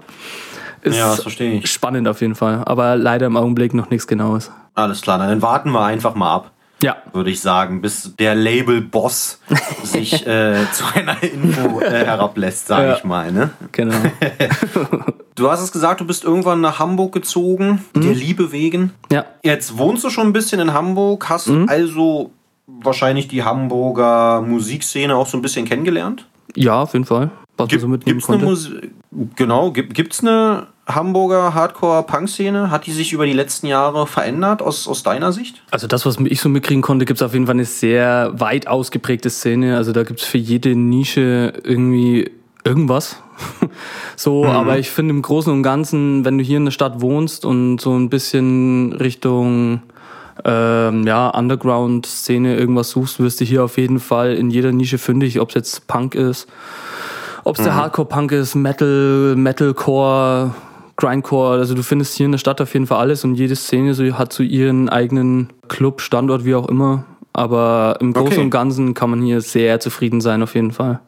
Ist Ja, das verstehe ich. spannend auf jeden Fall, aber leider im Augenblick noch nichts Genaues. Alles klar, dann warten wir einfach mal ab. Ja, würde ich sagen, bis der Label-Boss sich äh, zu einer Info äh, herablässt, sage Ja. ich mal. Ne? genau. Du hast es gesagt, du bist irgendwann nach Hamburg gezogen, Mhm. der Liebe wegen. ja, Jetzt wohnst du schon ein bisschen in Hamburg, hast Mhm. also wahrscheinlich die Hamburger Musikszene auch so ein bisschen kennengelernt. ja, auf jeden Fall. Was man so mitnehmen gibt's eine konnte. Musi genau, gibt, gibt's eine Hamburger Hardcore-Punk-Szene? Hat die sich über die letzten Jahre verändert aus, aus deiner Sicht? Also das, was ich so mitkriegen konnte, gibt es auf jeden Fall eine sehr weit ausgeprägte Szene. Also da gibt es für jede Nische irgendwie irgendwas. so, aber ich finde im Großen und Ganzen, wenn du hier in der Stadt wohnst und so ein bisschen Richtung ähm, ja, Underground-Szene irgendwas suchst, wirst du hier auf jeden Fall in jeder Nische fündig, ob es jetzt Punk ist, ob es der Hardcore-Punk ist, Metal, Metalcore, Grindcore, also du findest hier in der Stadt auf jeden Fall alles und jede Szene so, hat so ihren eigenen Club, Standort, wie auch immer. Aber im Großen Okay. und Ganzen kann man hier sehr zufrieden sein, auf jeden Fall.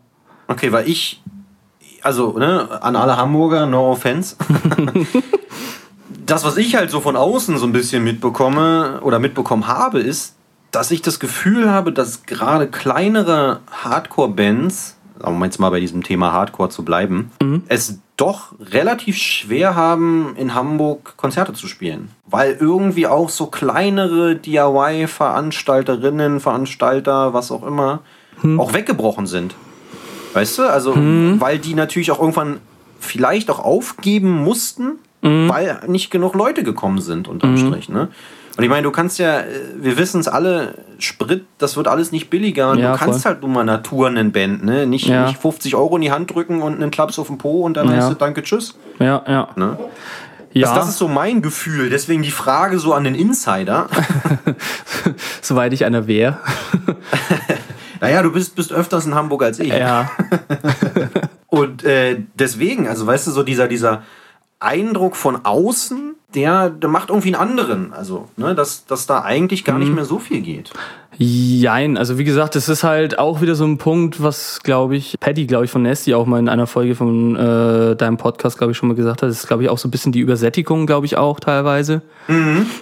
Okay, weil ich, also ne, an alle Hamburger, no offense. das, was ich halt so von außen so ein bisschen mitbekomme oder mitbekommen habe, ist, dass ich das Gefühl habe, dass gerade kleinere Hardcore-Bands, um jetzt mal bei diesem Thema Hardcore zu bleiben, es doch relativ schwer haben, in Hamburg Konzerte zu spielen. Weil irgendwie auch so kleinere DIY-Veranstalterinnen, Veranstalter, was auch immer, auch weggebrochen sind. Weißt du? Also, weil die natürlich auch irgendwann vielleicht auch aufgeben mussten, weil nicht genug Leute gekommen sind, unterm Strich. Ne? Und ich meine, du kannst ja, äh, wir wissen es alle, Sprit, das wird alles nicht billiger. Ja, du kannst voll. halt nur mal Natur einen Band, ne? Nicht, Ja. nicht 50 Euro in die Hand drücken und einen Klaps auf den Po und dann Ja. heißt es Danke, tschüss. Ja, ja. Ne? Ja, Das, das ist so mein Gefühl. Deswegen die Frage so an den Insider. soweit ich einer wäre. naja, du bist, bist öfters in Hamburg als ich. ja. Und äh, deswegen, also weißt du, so dieser, dieser Eindruck von außen, der, der macht irgendwie einen anderen. Also, ne, dass, dass da eigentlich gar Mhm. nicht mehr so viel geht. Jein, also wie gesagt, das ist halt auch wieder so ein Punkt, was, glaube ich, Paddy, glaube ich, von Nasty auch mal in einer Folge von äh, deinem Podcast, glaube ich, schon mal gesagt hat. Das ist, glaube ich, auch so ein bisschen die Übersättigung, glaube ich, auch teilweise.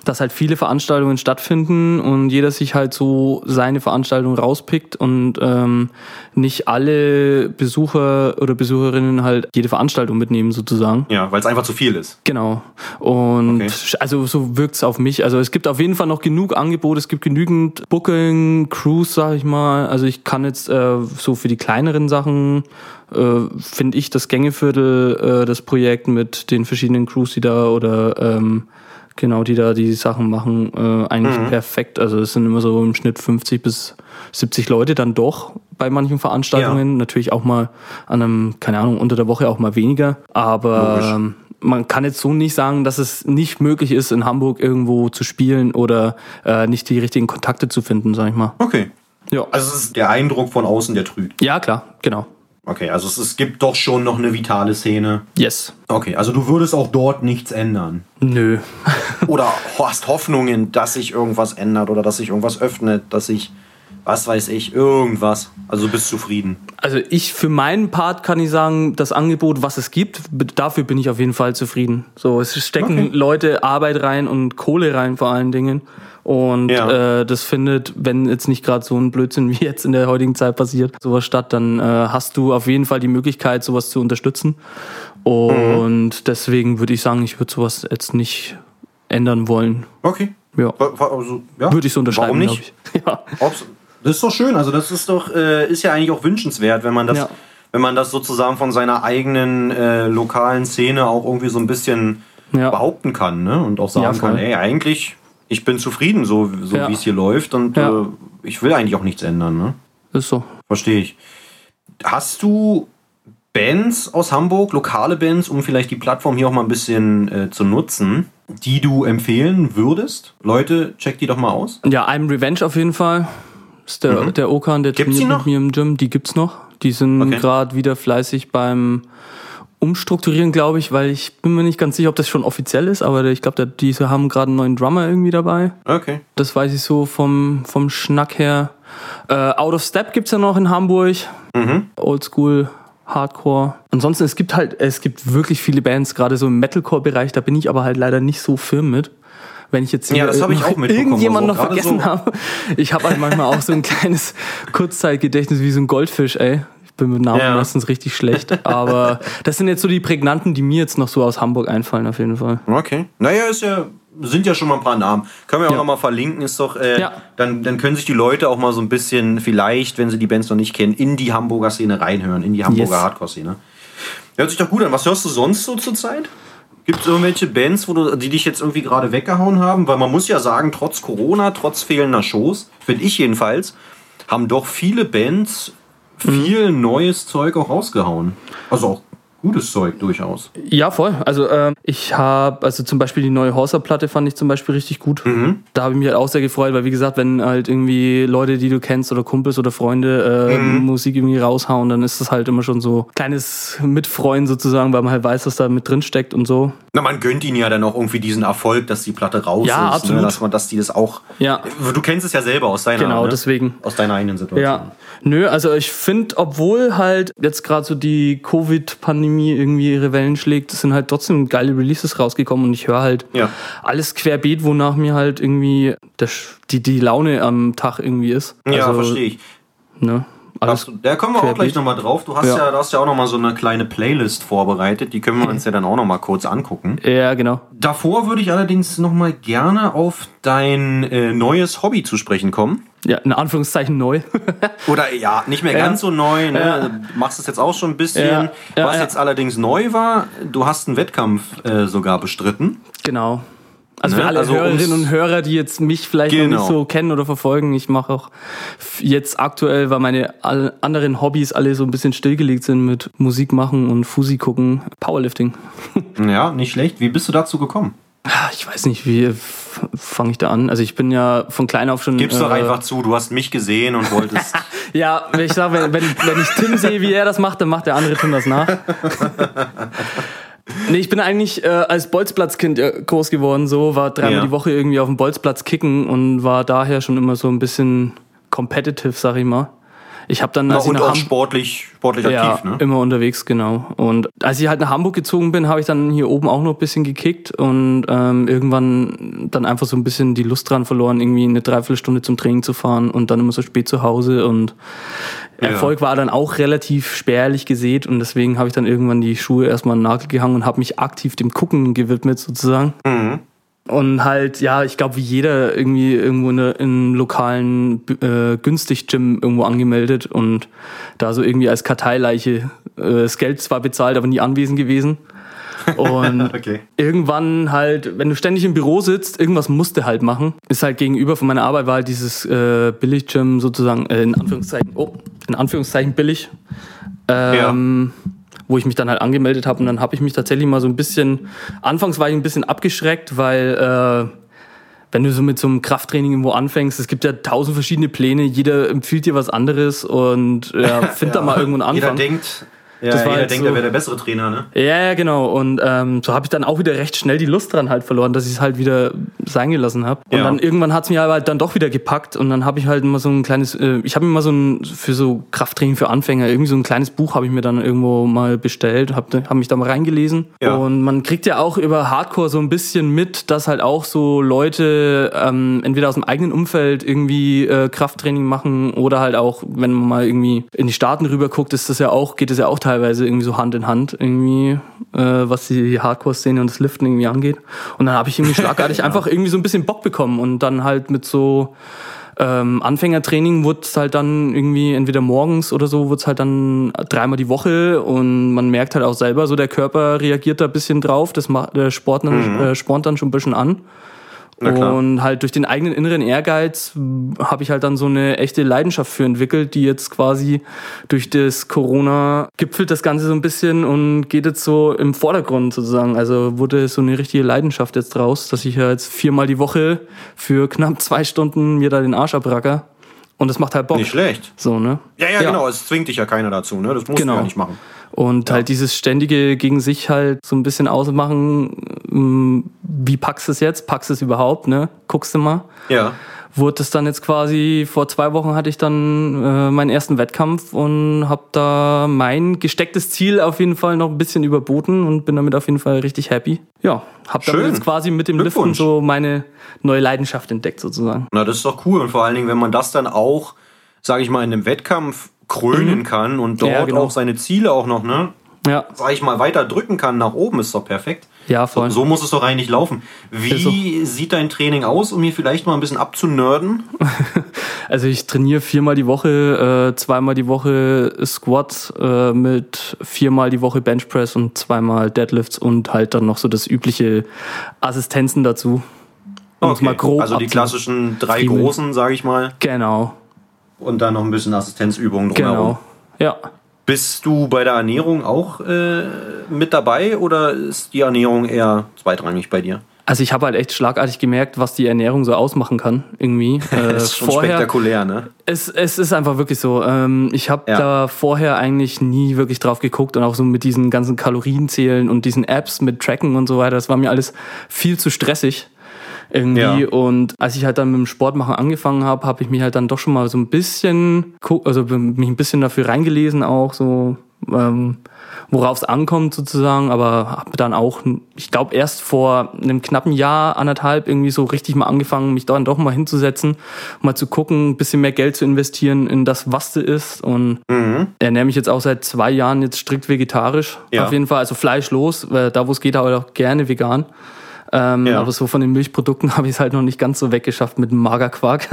Dass halt viele Veranstaltungen stattfinden und jeder sich halt so seine Veranstaltung rauspickt und ähm, nicht alle Besucher oder Besucherinnen halt jede Veranstaltung mitnehmen, sozusagen. Ja, weil es einfach zu viel ist. Genau. Und Und Okay. also so wirkt's auf mich. Also es gibt auf jeden Fall noch genug Angebote, es gibt genügend Booking, Cruise, sag ich mal. Also ich kann jetzt äh, so für die kleineren Sachen äh, finde ich das Gängeviertel, äh, das Projekt mit den verschiedenen Crews, die da oder ähm, genau, die da die Sachen machen, äh, eigentlich perfekt. Also es sind immer so im Schnitt 50 bis 70 Leute dann doch bei manchen Veranstaltungen. Natürlich auch mal an einem, keine Ahnung, unter der Woche auch mal weniger. Aber Logisch. Man kann jetzt so nicht sagen, dass es nicht möglich ist, in Hamburg irgendwo zu spielen oder äh, nicht die richtigen Kontakte zu finden, sag ich mal. Okay. Ja. Also es ist der Eindruck von außen, der trügt. Ja, klar, genau. Okay, also es, es gibt doch schon noch eine vitale Szene. Yes. Okay, also du würdest auch dort nichts ändern. Nö. Oder hast Hoffnungen, dass sich irgendwas ändert oder dass sich irgendwas öffnet, dass sich, was weiß ich, irgendwas. Also du bist zufrieden. Also ich für meinen Part kann ich sagen, das Angebot, was es gibt, dafür bin ich auf jeden Fall zufrieden. So, es stecken Okay. Leute Arbeit rein und Kohle rein vor allen Dingen. Und Ja. äh, das findet, wenn jetzt nicht gerade so ein Blödsinn wie jetzt in der heutigen Zeit passiert, sowas statt, dann äh, hast du auf jeden Fall die Möglichkeit, sowas zu unterstützen. Und deswegen würde ich sagen, ich würde sowas jetzt nicht ändern wollen. Okay. Ja. Also, ja. Würde ich so unterschreiben, Warum nicht? Ja. Ob's, das ist doch schön. Also das ist doch, äh, ist ja eigentlich auch wünschenswert, wenn man das, Ja. wenn man das sozusagen von seiner eigenen äh, lokalen Szene auch irgendwie so ein bisschen Ja. behaupten kann, ne? Und auch sagen Ja, kann, ey, eigentlich, ich bin zufrieden, so, so wie es hier läuft und äh, ich will eigentlich auch nichts ändern, ne? Ist so. Verstehe ich. Hast du Bands aus Hamburg, lokale Bands, um vielleicht die Plattform hier auch mal ein bisschen äh, zu nutzen, die du empfehlen würdest? Leute, check die doch mal aus. Ja, I'm Revenge auf jeden Fall. Ist der, der Okan, der Mhm. Gibt's die trainiert mit mir im Gym. Die gibt's noch. Die sind Okay. gerade wieder fleißig beim Umstrukturieren, glaube ich, weil ich bin mir nicht ganz sicher, ob das schon offiziell ist, aber ich glaube, diese haben gerade einen neuen Drummer irgendwie dabei. Okay. Das weiß ich so vom, vom Schnack her. Äh, Out of Step gibt's ja noch in Hamburg. Mhm. Oldschool, Hardcore. Ansonsten, es gibt halt, es gibt wirklich viele Bands, gerade so im Metalcore-Bereich, da bin ich aber halt leider nicht so firm mit. Wenn ich jetzt Ja, das hab ich auch irgendjemand also noch vergessen so- habe. Ich habe halt manchmal auch so ein kleines Kurzzeitgedächtnis wie so ein Goldfisch, ey. Ich bin mit Namen Ja. meistens richtig schlecht. Aber das sind jetzt so die prägnanten, die mir jetzt noch so aus Hamburg einfallen, auf jeden Fall. Okay. Naja, ist ja, sind ja schon mal ein paar Namen. Können wir auch Ja. noch mal verlinken, ist doch, äh, Ja. dann, dann können sich die Leute auch mal so ein bisschen, vielleicht, wenn sie die Bands noch nicht kennen, in die Hamburger Szene reinhören, in die Hamburger Yes. Hardcore-Szene. Hört sich doch gut an. Was hörst du sonst so zur Zeit? Gibt es irgendwelche Bands, wo du, die dich jetzt irgendwie gerade weggehauen haben? Weil man muss ja sagen, trotz Corona, trotz fehlender Shows, finde ich jedenfalls, haben doch viele Bands viel neues Zeug auch rausgehauen. Also auch gutes Zeug durchaus. Ja, voll. Also ähm, ich habe, also zum Beispiel die neue Horser-Platte fand ich zum Beispiel richtig gut. Da habe ich mich halt auch sehr gefreut, weil wie gesagt, wenn halt irgendwie Leute, die du kennst oder Kumpels oder Freunde äh, Musik irgendwie raushauen, dann ist das halt immer schon so kleines Mitfreuen sozusagen, weil man halt weiß, was da mit drin steckt und so. Na, man gönnt ihnen ja dann auch irgendwie diesen Erfolg, dass die Platte raus Ja, ist. absolut. Ne? Dass, man, dass die das auch. Ja. Du kennst es ja selber aus deiner Genau, ne? deswegen. Aus deiner eigenen Situation. Ja, nö, also ich finde, obwohl halt jetzt gerade so die Covid-Pandemie irgendwie ihre Wellen schlägt, sind halt trotzdem geile Releases rausgekommen und ich höre halt Ja. alles querbeet, wonach mir halt irgendwie der, die, die Laune am Tag irgendwie ist. Ja, also, verstehe ich. Ne, alles, du, da kommen wir auch gleich nochmal drauf. Du hast ja. Ja. du hast ja auch nochmal so eine kleine Playlist vorbereitet. Die können wir uns ja dann auch nochmal kurz angucken. ja, genau. Davor würde ich allerdings nochmal gerne auf dein äh, neues Hobby zu sprechen kommen. Ja, in Anführungszeichen neu. Oder ja, nicht mehr Ja. ganz so neu. Ne? Ja. Du machst es jetzt auch schon ein bisschen. Ja. Was jetzt allerdings neu war, du hast einen Wettkampf äh, sogar bestritten. genau. Also Ne, für alle also Hörerinnen und Hörer, die jetzt mich vielleicht noch Genau. nicht so kennen oder verfolgen, ich mache auch jetzt aktuell, weil meine anderen Hobbys alle so ein bisschen stillgelegt sind mit Musik machen und Fusi gucken, Powerlifting. Ja, nicht schlecht. Wie bist du dazu gekommen? Ah, Ich weiß nicht, wie fange ich da an? Also ich bin ja von klein auf schon. Gib's doch äh, einfach zu, du hast mich gesehen und wolltest. Ja, wenn ich sage, wenn, wenn, wenn ich Tim sehe, wie er das macht, dann macht der andere Tim das nach. Nee, ich bin eigentlich äh, als Bolzplatzkind äh, groß geworden, so, war dreimal Ja. die Woche irgendwie auf dem Bolzplatz kicken und war daher schon immer so ein bisschen competitive, sag ich mal. Ich habe dann Na, als ich und nach auch Ham- sportlich, sportlich ja, aktiv, ne? immer unterwegs, genau. Und als ich halt nach Hamburg gezogen bin, habe ich dann hier oben auch noch ein bisschen gekickt und ähm, irgendwann dann einfach so ein bisschen die Lust dran verloren, irgendwie eine Dreiviertelstunde zum Training zu fahren und dann immer so spät zu Hause und Ja. Erfolg war dann auch relativ spärlich gesät und deswegen habe ich dann irgendwann die Schuhe erstmal an den Nagel gehangen und habe mich aktiv dem Gucken gewidmet sozusagen. Mhm. Und halt, ja, ich glaube, wie jeder irgendwie irgendwo in, einem lokalen äh, günstig-Gym irgendwo angemeldet und da so irgendwie als Karteileiche äh, das Geld zwar bezahlt, aber nie anwesend gewesen. Und Okay. irgendwann halt, wenn du ständig im Büro sitzt, irgendwas musst du halt machen. Ist halt gegenüber von meiner Arbeit war halt dieses äh, Billig-Gym sozusagen, äh, in Anführungszeichen, oh, in Anführungszeichen billig. Ähm, Wo ich mich dann halt angemeldet habe und dann habe ich mich tatsächlich mal so ein bisschen, anfangs war ich ein bisschen abgeschreckt, weil äh, wenn du so mit so einem Krafttraining irgendwo anfängst, es gibt ja tausend verschiedene Pläne, jeder empfiehlt dir was anderes und ja, find da mal irgendwo einen Jeder Anfang. denkt, ja, Das war jeder halt denkt, so- er wäre der bessere Trainer, ne? Ja, ja, genau. Und ähm, so habe ich dann auch wieder recht schnell die Lust dran halt verloren, dass ich es halt wieder sein gelassen habe. Und Ja. dann irgendwann hat es mir aber halt dann doch wieder gepackt und dann habe ich halt mal so ein kleines, äh, ich habe mir mal so ein, für so Krafttraining für Anfänger, irgendwie so ein kleines Buch habe ich mir dann irgendwo mal bestellt, habe hab mich da mal reingelesen. Ja. Und man kriegt ja auch über Hardcore so ein bisschen mit, dass halt auch so Leute ähm, entweder aus dem eigenen Umfeld irgendwie äh, Krafttraining machen oder halt auch, wenn man mal irgendwie in die Staaten rüber guckt, ist das ja auch, geht es ja auch teilweise irgendwie so Hand in Hand irgendwie, äh, was die Hardcore-Szene und das Liften irgendwie angeht. Und dann habe ich irgendwie schlagartig einfach irgendwie so ein bisschen Bock bekommen und dann halt mit so ähm, Anfängertraining wurde es halt dann irgendwie entweder morgens oder so, wurde es halt dann dreimal die Woche und man merkt halt auch selber, so der Körper reagiert da ein bisschen drauf, das macht der Sport dann, äh, spornt dann schon ein bisschen an. Und halt durch den eigenen inneren Ehrgeiz habe ich halt dann so eine echte Leidenschaft für entwickelt, die jetzt quasi durch das Corona gipfelt das Ganze so ein bisschen und geht jetzt so im Vordergrund sozusagen. Also wurde so eine richtige Leidenschaft jetzt draus, dass ich ja jetzt viermal die Woche für knapp zwei Stunden mir da den Arsch abracker. Und das macht halt Bock. Nicht schlecht. So, ne? Ja, ja, genau. Es zwingt dich ja keiner dazu, ne? Das musst Genau. du ja nicht machen. Und halt dieses ständige gegen sich halt so ein bisschen ausmachen, wie packst du es jetzt? Packst du es überhaupt, ne? Guckst du mal. Ja. Wurde es dann jetzt quasi, vor zwei Wochen hatte ich dann äh, meinen ersten Wettkampf und habe da mein gestecktes Ziel auf jeden Fall noch ein bisschen überboten und bin damit auf jeden Fall richtig happy. Ja, habe Schön. jetzt quasi mit dem Liften so meine neue Leidenschaft entdeckt sozusagen. Na, das ist doch cool. Und vor allen Dingen, wenn man das dann auch, sage ich mal, in einem Wettkampf krönen kann und dort Mhm. Ja, genau. auch seine Ziele auch noch, ne, Ja, sag ich mal, weiter drücken kann nach oben, ist doch perfekt. Ja, So, voll. so muss es doch eigentlich laufen. Wie so. sieht dein Training aus, um mir vielleicht mal ein bisschen abzunörden? Also ich trainiere viermal die Woche, äh, zweimal die Woche Squats äh, mit viermal die Woche Benchpress und zweimal Deadlifts und halt dann noch so das übliche Assistenzen dazu. Um es mal grob also die klassischen drei friemeln. großen, sage ich mal, Genau, und dann noch ein bisschen Assistenzübungen drumherum. genau. Ja. Bist du bei der Ernährung auch äh, mit dabei oder ist die Ernährung eher zweitrangig bei dir? Also ich habe halt echt schlagartig gemerkt, was die Ernährung so ausmachen kann, irgendwie. Äh, Das ist schon spektakulär, ne? Es, es ist einfach wirklich so. Ähm, ich habe Ja. da vorher eigentlich nie wirklich drauf geguckt und auch so mit diesen ganzen Kalorienzählen und diesen Apps mit Tracken und so weiter. Das war mir alles viel zu stressig irgendwie. Ja. Und als ich halt dann mit dem Sportmachen angefangen habe, habe ich mich halt dann doch schon mal so ein bisschen, also mich ein bisschen dafür reingelesen auch so. Ähm, worauf es ankommt sozusagen, aber habe dann auch, ich glaube erst vor einem knappen Jahr, anderthalb irgendwie so richtig mal angefangen, mich dann doch mal hinzusetzen, mal zu gucken, ein bisschen mehr Geld zu investieren in das, was du isst und ernähre mich jetzt auch seit zwei Jahren jetzt strikt vegetarisch, Ja. auf jeden Fall, also fleischlos, weil da wo es geht, aber auch gerne vegan. Ähm, Ja. Aber so von den Milchprodukten habe ich es halt noch nicht ganz so weggeschafft mit dem Magerquark.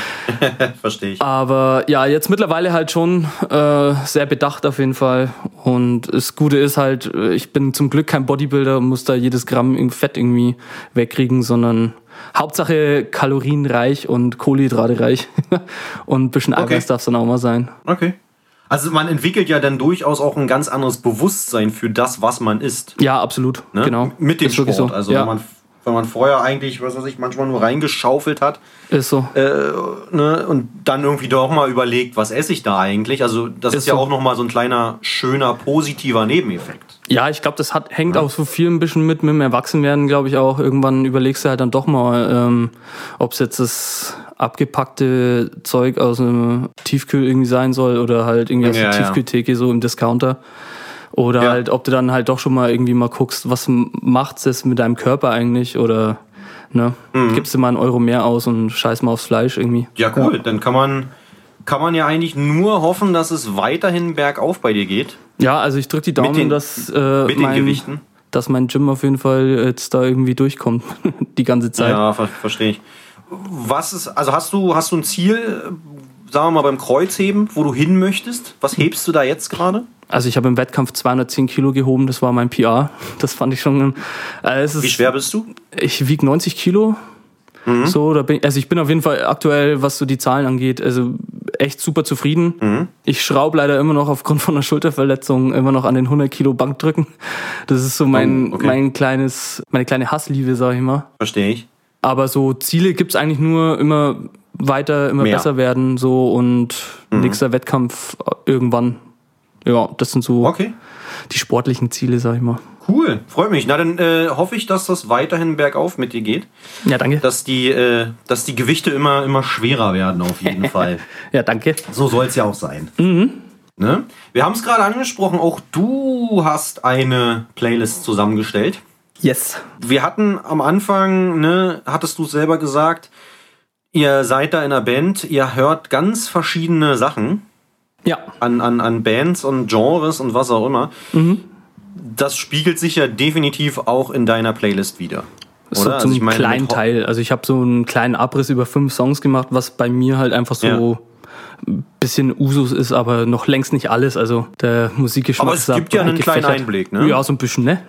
Verstehe ich. Aber ja, jetzt mittlerweile halt schon äh, sehr bedacht auf jeden Fall. Und das Gute ist halt, äh, ich bin zum Glück kein Bodybuilder und muss da jedes Gramm Fett irgendwie wegkriegen, sondern Hauptsache kalorienreich und kohlenhydratereich. und ein bisschen Okay. Eiweiß darf es dann auch mal sein. Okay. Also man entwickelt ja dann durchaus auch ein ganz anderes Bewusstsein für das, was man isst. Ja, absolut. Ne? Genau. Mit dem Ist Sport. So. Also ja, wenn, man, wenn man vorher eigentlich, was weiß ich, manchmal nur reingeschaufelt hat ist so. ne, und dann irgendwie doch mal überlegt, was esse ich da eigentlich. Also das ist, Ist ja so. auch nochmal so ein kleiner, schöner, positiver Nebeneffekt. Ja, ich glaube, das hat, hängt auch so viel ein bisschen mit, mit dem Erwachsenwerden, glaube ich auch. Irgendwann überlegst du halt dann doch mal, ähm, ob es jetzt das abgepackte Zeug aus einem Tiefkühl irgendwie sein soll oder halt irgendwie aus Ja, der ja. Tiefkühltheke so im Discounter. Oder Ja. halt, ob du dann halt doch schon mal irgendwie mal guckst, was macht's das mit deinem Körper eigentlich oder ne, Mhm. gibst du mal einen Euro mehr aus und scheiß mal aufs Fleisch irgendwie. Ja, cool. Dann kann man, kann man ja eigentlich nur hoffen, dass es weiterhin bergauf bei dir geht. Ja, also ich drück die Daumen, den- dass, äh, mit den mein, Gewichten. dass mein Gym auf jeden Fall jetzt da irgendwie durchkommt, die ganze Zeit. Ja, ver verstehe ich. Was ist, also hast du, hast du ein Ziel, äh, sagen wir mal beim Kreuzheben, wo du hin möchtest? Was hebst du da jetzt gerade? Also ich habe im Wettkampf 210 Kilo gehoben, das war mein PR. Das fand ich schon. Äh, ist, Wie schwer bist du? Ich wiege 90 Kilo. Mhm. So, da bin, also ich bin auf jeden Fall aktuell, was so die Zahlen angeht, also echt super zufrieden. Mhm. Ich schraube leider immer noch aufgrund von einer Schulterverletzung immer noch an den 100 Kilo Bankdrücken. Das ist so mein, Oh, okay. mein kleines, meine kleine Hassliebe, sag ich mal. Verstehe ich. Aber so Ziele gibt's eigentlich nur immer weiter, immer Mehr. besser werden, so und Mhm. nächster Wettkampf irgendwann. Ja, das sind so Okay. die sportlichen Ziele, sag ich mal. Cool, freut mich. Na, dann äh, hoffe ich, dass das weiterhin bergauf mit dir geht. Ja, danke. Dass die, äh, dass die Gewichte immer, immer schwerer werden, auf jeden Fall. Ja, danke. So soll es ja auch sein. Ne? Wir haben es gerade angesprochen, auch du hast eine Playlist zusammengestellt. Yes. Wir hatten am Anfang, ne, hattest du selber gesagt, ihr seid da in einer Band, ihr hört ganz verschiedene Sachen Ja. an, an, an Bands und Genres und was auch immer. Das spiegelt sich ja definitiv auch in deiner Playlist wieder. So Oder? zum Also ich meine, kleinen Teil. Also ich habe so einen kleinen Abriss über fünf Songs gemacht, was bei mir halt einfach so ein bisschen Usus ist, aber noch längst nicht alles. Also der Musikgeschmack Aber es ist gibt ja einen kleinen gefächert. Einblick, ne? Ja, so ein bisschen, ne?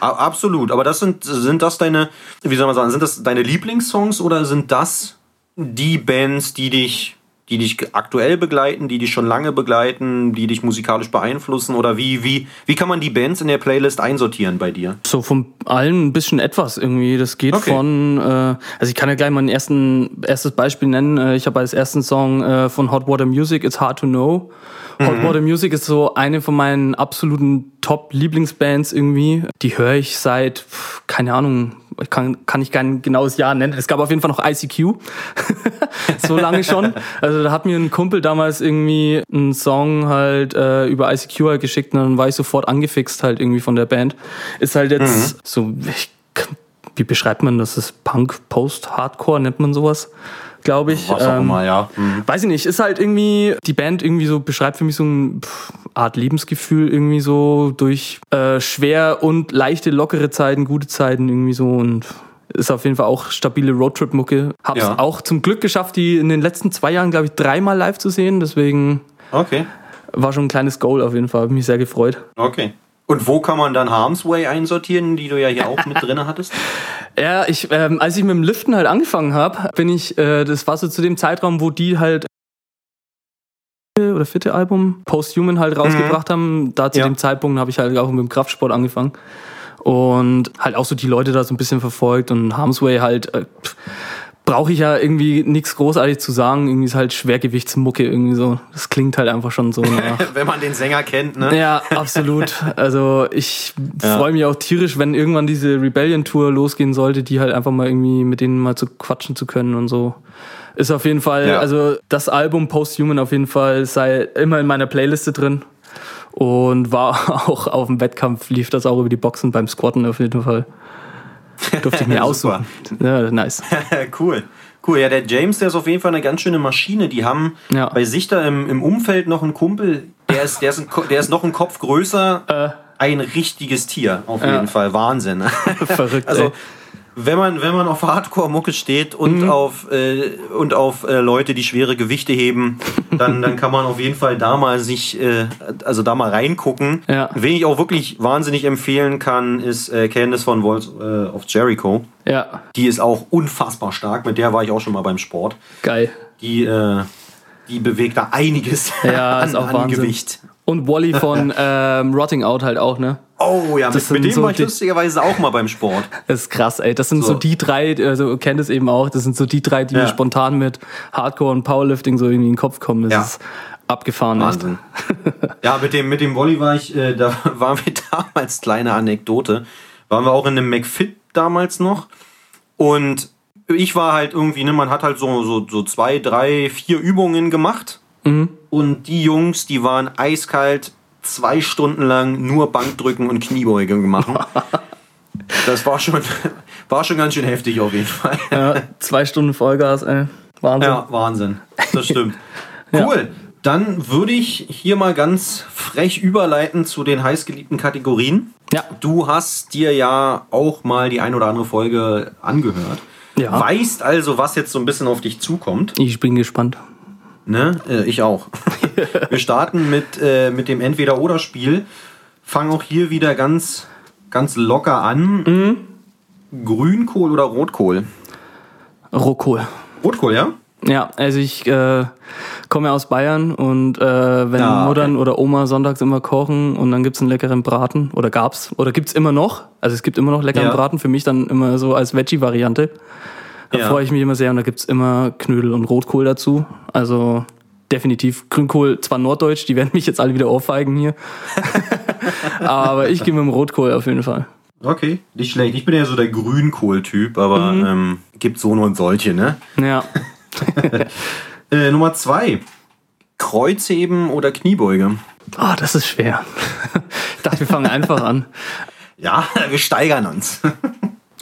Absolut, aber das sind, sind das deine, wie soll man sagen, sind das deine Lieblingssongs oder sind das die Bands, die dich, die dich aktuell begleiten, die dich schon lange begleiten, die dich musikalisch beeinflussen oder wie, wie, wie kann man die Bands in der Playlist einsortieren bei dir? So von allen ein bisschen etwas irgendwie. Das geht Okay. von, äh, also ich kann ja gleich mal ein ersten, erstes Beispiel nennen. Äh, ich habe als ersten Song äh, von Hot Water Music, It's Hard to Know. Hot Water Music ist so eine von meinen absoluten Top-Lieblingsbands irgendwie. Die höre ich seit, keine Ahnung, ich kann, kann ich kein genaues Jahr nennen. Es gab auf jeden Fall noch ICQ. so lange schon. Also da hat mir ein Kumpel damals irgendwie einen Song halt äh, über ICQ halt geschickt und dann war ich sofort angefixt halt irgendwie von der Band. Ist halt jetzt so, ich, wie beschreibt man das? Das ist Punk, Post, Hardcore nennt man sowas, glaube ich. Was auch Ähm, immer, ja. Mhm. Weiß ich nicht, ist halt irgendwie, die Band irgendwie so beschreibt für mich so eine Art Lebensgefühl irgendwie so durch äh, schwer und leichte, lockere Zeiten, gute Zeiten irgendwie so und ist auf jeden Fall auch stabile Roadtrip-Mucke. Hab's Ja. auch zum Glück geschafft, die in den letzten zwei Jahren, glaube ich, dreimal live zu sehen. Deswegen Okay, war schon ein kleines Goal auf jeden Fall. Hab mich sehr gefreut. okay. Und wo kann man dann Harm's Way einsortieren, die du ja hier auch mit drin hattest? Ja, ich, ähm, als ich mit dem Liften halt angefangen habe, bin ich, äh, das war so zu dem Zeitraum, wo die halt oder vierte Album Post-Human halt rausgebracht haben. Da zu Ja. dem Zeitpunkt habe ich halt auch mit dem Kraftsport angefangen und halt auch so die Leute da so ein bisschen verfolgt und Harm's Way halt äh, brauche ich ja irgendwie nichts großartig zu sagen. Irgendwie ist halt Schwergewichtsmucke irgendwie so. Das klingt halt einfach schon so nach. Wenn man den Sänger kennt, ne? Ja, absolut. Also ich Ja. freue mich auch tierisch, wenn irgendwann diese Rebellion-Tour losgehen sollte, die halt einfach mal irgendwie mit denen mal zu quatschen zu können und so. Ist auf jeden Fall, Ja. also das Album Posthuman auf jeden Fall sei immer in meiner Playliste drin. Und war auch auf dem Wettkampf, lief das auch über die Boxen beim Squatten auf jeden Fall. Durfte ich mir aussuchen. Ja, nice. cool. Cool, ja, der James, der ist auf jeden Fall eine ganz schöne Maschine. Die haben Ja. bei sich da im, im Umfeld noch einen Kumpel, der ist, der ist, ein, der ist noch ein Kopf größer. ein richtiges Tier, auf Äh. Ja. jeden Fall. Wahnsinn. Verrückt. Also, ey. Wenn man, wenn man auf Hardcore-Mucke steht und Mhm. auf, äh, und auf äh, Leute, die schwere Gewichte heben, dann, dann kann man auf jeden Fall da mal sich, äh, also da mal reingucken. Ja. Wen ich auch wirklich wahnsinnig empfehlen kann, ist äh, Candice von Walls äh, of Jericho. Ja, Die ist auch unfassbar stark. Mit der war ich auch schon mal beim Sport. geil. Die, äh, die bewegt da einiges Ja, an, ist auch an Wahnsinn. Gewicht. Und Wally von ähm, Rotting Out halt auch, ne? Oh ja, mit, Das mit sind dem so war ich lustigerweise auch mal beim Sport. Das ist krass, ey. Das sind so, So. die drei, also kennt es eben auch, das sind so die drei, die Ja. mir spontan mit Hardcore und Powerlifting so irgendwie in den Kopf kommen. Das Ja. ist abgefahren. Wahnsinn. ja, mit dem, mit dem Volley war ich, äh, da waren wir damals, kleine Anekdote, waren wir auch in einem McFit damals noch und ich war halt irgendwie, ne, man hat halt so, so, so zwei, drei, vier Übungen gemacht. Und die Jungs, die waren eiskalt zwei Stunden lang nur Bankdrücken und Kniebeuge machen. Das war schon, war schon ganz schön heftig auf jeden Fall. Ja, zwei Stunden Vollgas, ey. Wahnsinn. Ja, Wahnsinn. Das stimmt. Cool. Dann würde ich hier mal ganz frech überleiten zu den heißgeliebten Kategorien. Ja. Du hast dir ja auch mal die ein oder andere Folge angehört. Ja. Weißt also, was jetzt so ein bisschen auf dich zukommt. Ich bin gespannt. Ne? Äh, ich auch. Wir starten mit, äh, mit dem Entweder-Oder-Spiel. Fangen auch hier wieder ganz, ganz locker an. Grünkohl oder Rotkohl? Rohkohl. Rotkohl, ja? Ja, also ich äh, komme ja aus Bayern und äh, wenn Ah, okay. Muttern oder Oma sonntags immer kochen und dann gibt's einen leckeren Braten oder gab's oder gibt's immer noch, also es gibt immer noch leckeren Ja. Braten, für mich dann immer so als Veggie-Variante. Da Ja. freue ich mich immer sehr und da gibt's immer Knödel und Rotkohl dazu. Also definitiv Grünkohl, zwar norddeutsch, die werden mich jetzt alle wieder ohrfeigen hier. Aber ich gehe mit dem Rotkohl auf jeden Fall. Okay, nicht schlecht. Ich bin ja so der Grünkohl-Typ, aber ähm, gibt so und solche, ne? Ja. Äh, Nummer zwei. Kreuzheben oder Kniebeuge? Oh, das ist schwer. Ich dachte, wir fangen einfach an. Ja, wir steigern uns.